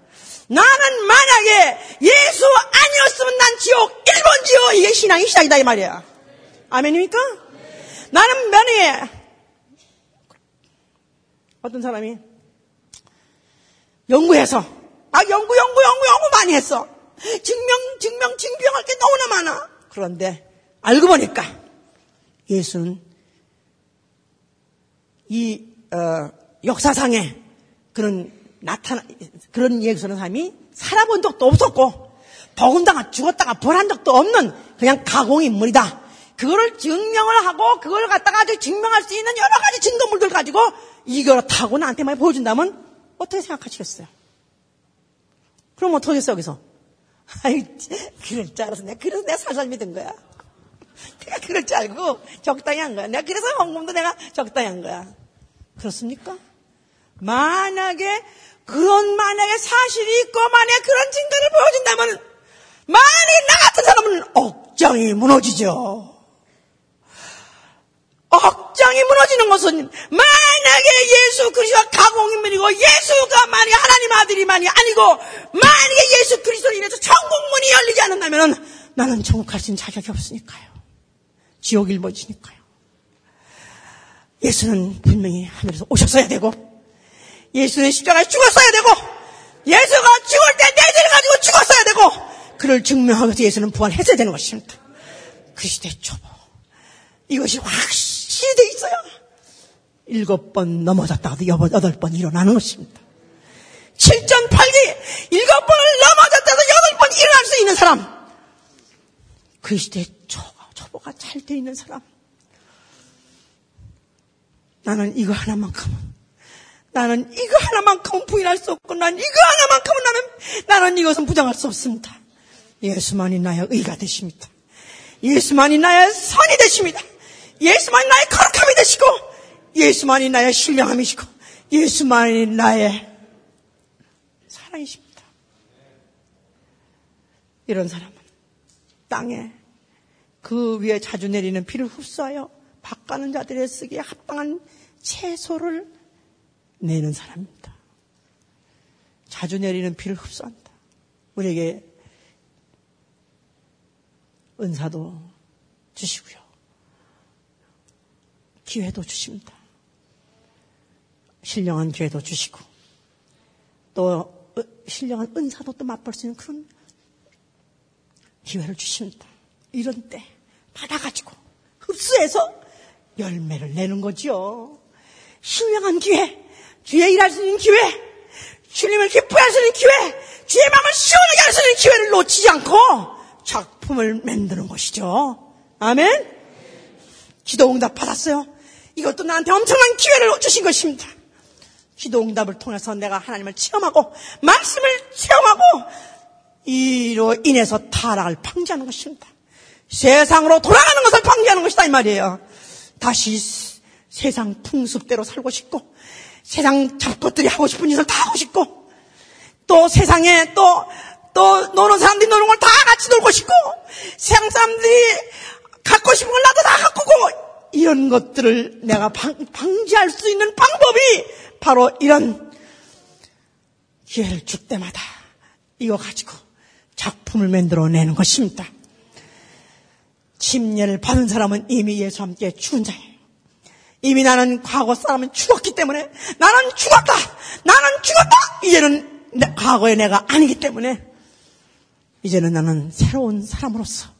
나는 만약에 예수 아니었으면 난 지옥 1번 지옥 이게 신앙의 시작이다 이 말이야. 아멘입니까? 나는 만약에 어떤 사람이 연구해서 아 연구 연구 연구 연구 많이 했어. 증명 증명 증명할 게 너무나 많아. 그런데 알고 보니까 예수는 이 어, 역사상에 그런 나타나 그런 예수는 사람이 살아본 적도 없었고 더군다나 죽었다가 부활한 적도 없는 그냥 가공 인물이다. 그거를 증명을 하고 그걸 갖다가 아주 증명할 수 있는 여러 가지 증거물들 가지고 이걸 타고 나한테 많이 보여준다면 어떻게 생각하시겠어요? 그럼 어떻게 하겠어요, 여기서? <laughs> 아이, 그럴 줄 알아서 내가, 그래서 내가 살살 믿은 거야. <laughs> 내가 그럴 줄 알고 적당히 한 거야. 내가 그래서 헌금도 내가 적당히 한 거야. 그렇습니까? 만약에 그런 만약에 사실이 있고 만약에 그런 증거를 보여준다면 만약에 나 같은 사람은 억장이 무너지죠. 억장이 무너지는 것은 만약에 예수 그리스도가 가공인물이고 예수가 만약 하나님 아들이만이 아니고 만약에 예수 그리스도로 인해서 천국문이 열리지 않는다면 나는 천국 갈 수 있는 자격이 없으니까요. 지옥 일머지니까요. 예수는 분명히 하늘에서 오셨어야 되고 예수는 십자가에 죽었어야 되고 예수가 죽을 때 내들을 가지고 죽었어야 되고 그를 증명하기 위해서 예수는 부활했어야 되는 것입니다. 그리스도의 초보. 이것이 확실히 돼 있어요. 일곱 번 넘어졌다가도 여덟 번 일어나는 것입니다. 7전 8기 일곱 번을 넘어졌다 도 여덟 번 일어날 수 있는 사람. 그리스도의 초보, 초보가 잘 돼 있는 사람. 나는 이거 하나만큼은 나는 이거 하나만큼은 부인할 수 없고 난 이거 하나만큼은 나는 나는 이것은 부정할 수 없습니다. 예수만이 나의 의가 되십니다. 예수만이 나의 선이 되십니다. 예수만이 나의 거룩함이 되시고 예수만이 나의 신령함이시고 예수만이 나의 사랑이십니다. 이런 사람은 땅에 그 위에 자주 내리는 비를 흡수하여 바가는 자들의 쓰기에 합당한 채소를 내는 사람입니다. 자주 내리는 비를 흡수한다. 우리에게 은사도 주시고요. 기회도 주십니다. 신령한 기회도 주시고 또 신령한 은사도 또 맛볼 수 있는 그런 기회를 주십니다. 이런 때 받아가지고 흡수해서 열매를 내는 거죠. 신령한 기회, 주의 일할 수 있는 기회, 주님을 기뻐할 수 있는 기회, 주의 마음을 시원하게 할 수 있는 기회를 놓치지 않고 작품을 만드는 것이죠. 아멘? 기도 응답 받았어요. 이것도 나한테 엄청난 기회를 주신 것입니다. 기도 응답을 통해서 내가 하나님을 체험하고 말씀을 체험하고 이로 인해서 타락을 방지하는 것입니다. 세상으로 돌아가는 것을 방지하는 것이다 이 말이에요. 다시 세상 풍습대로 살고 싶고 세상 잡것들이 하고 싶은 짓을 다 하고 싶고 또 세상에 또 또 노는 사람들이 노는 걸 다 같이 놀고 싶고 세상 사람들이 갖고 싶은 걸 나도 다 갖고 고 이런 것들을 내가 방, 방지할 수 있는 방법이 바로 이런 기회를 줄 때마다 이거 가지고 작품을 만들어 내는 것입니다. 침례를 받은 사람은 이미 예수와 함께 죽은 자예요. 이미 나는 과거 사람은 죽었기 때문에 나는 죽었다! 나는 죽었다! 이제는 내, 과거의 내가 아니기 때문에 이제는 나는 새로운 사람으로서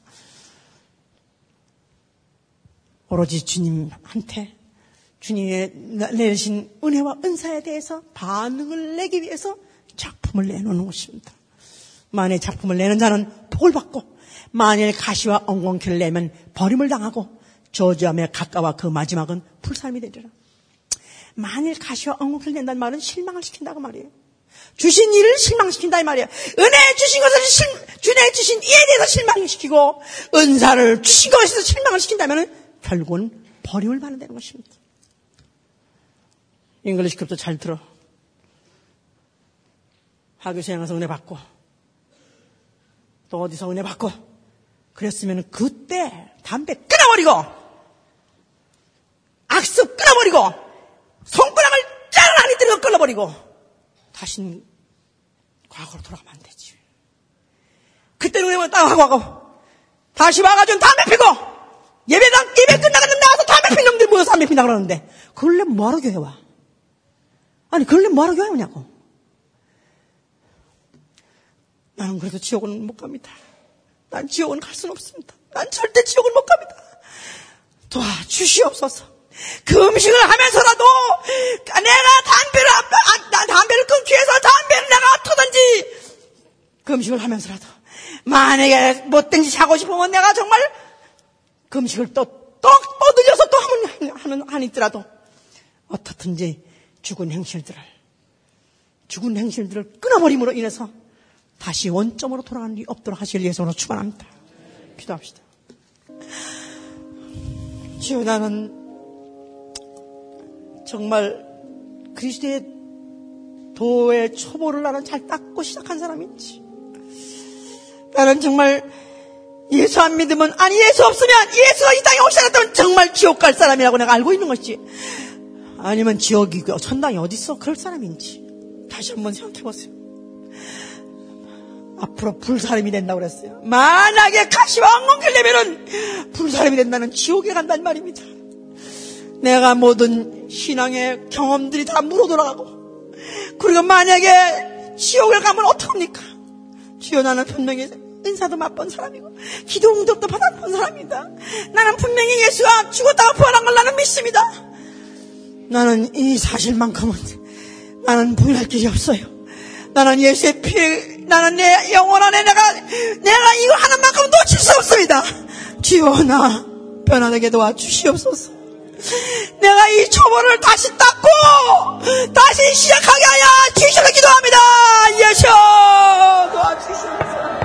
오로지 주님한테 주님의 내신 은혜와 은사에 대해서 반응을 내기 위해서 작품을 내놓는 것입니다. 만일 작품을 내는 자는 복을 받고 만일 가시와 엉겅퀴를 내면 버림을 당하고 저주함에 가까워 그 마지막은 불사름이 되리라. 만일 가시와 엉겅퀴를 낸다는 말은 실망을 시킨다고 말이에요. 주신 일을 실망시킨다 이 말이에요. 은혜 주신 것을 실, 주내 주신 이에 대해서 실망시키고 은사를 주신 것에 서 실망을 시킨다면 결국은 버림을 받는다는 것입니다. English 그룹도 잘 들어. 학교 생활 서 은혜 받고 또 어디서 은혜 받고 그랬으면 그때 담배 끊어버리고 악습 끊어버리고 손가락을 짜라니 들어 끊어버리고 다신 과거로 돌아가면 안 되지. 그때는 은혜만 딱 하고 하고 다시 와가지고 담배 피고 예배당 예배 끝나가는 나와서 담배 핀 놈들이 모여서 담배 피나 그러는데 그걸래 뭐하러 교회 와? 아니 그걸래 뭐하러 교회 오냐고. 나는 그래도 지옥은 못 갑니다. 난 지옥은 갈 수는 없습니다. 난 절대 지옥은 못 갑니다. 도와주시옵소서. 그 음식을 하면서라도 내가 담배를 아, 담배를 끊기 위해서 담배를 내가 터든지 그 음식을 하면서라도 만약에 못된 짓 하고 싶으면 내가 정말 그 음식을 또, 또, 또 늘려서 또 하면, 하는, 하니더라도 어떻든지 죽은 행실들을, 죽은 행실들을 끊어버림으로 인해서 다시 원점으로 돌아가는 일이 없도록 하실 예수로 축원합니다. 기도합시다. 주여 나는 정말 그리스도의 도의 초보를 나는 잘 닦고 시작한 사람인지 나는 정말 예수 안 믿으면 아니 예수 없으면 예수가 이 땅에 오지 않았다면 정말 지옥 갈 사람이라고 내가 알고 있는 것이지 아니면 지옥이 천당이 어디 있어 그럴 사람인지 다시 한번 생각해 보세요. 앞으로 불사람이 된다고 그랬어요. 만약에 가시와 엉겅퀴를 내면은 불사람이 된다는 지옥에 간단 말입니다. 내가 모든 신앙의 경험들이 다 물어 돌아가고 그리고 만약에 지옥을 가면 어떡합니까? 주여 나는 분명히 은사도 맛본 사람이고 기도 응답도 받아본 사람이다. 나는 분명히 예수가 죽었다가 부활한 걸 나는 믿습니다. 나는 이 사실만큼은 나는 부인할 길이 없어요. 나는 예수의 피, 나는 내 영혼 안에 내가, 내가 이거 하는 만큼 놓칠 수 없습니다. 주여, 나 편안하게 도와주시옵소서. 내가 이 초보를 다시 닦고, 다시 시작하게 하여 주시를 기도합니다. 예수, 도와주시옵소서.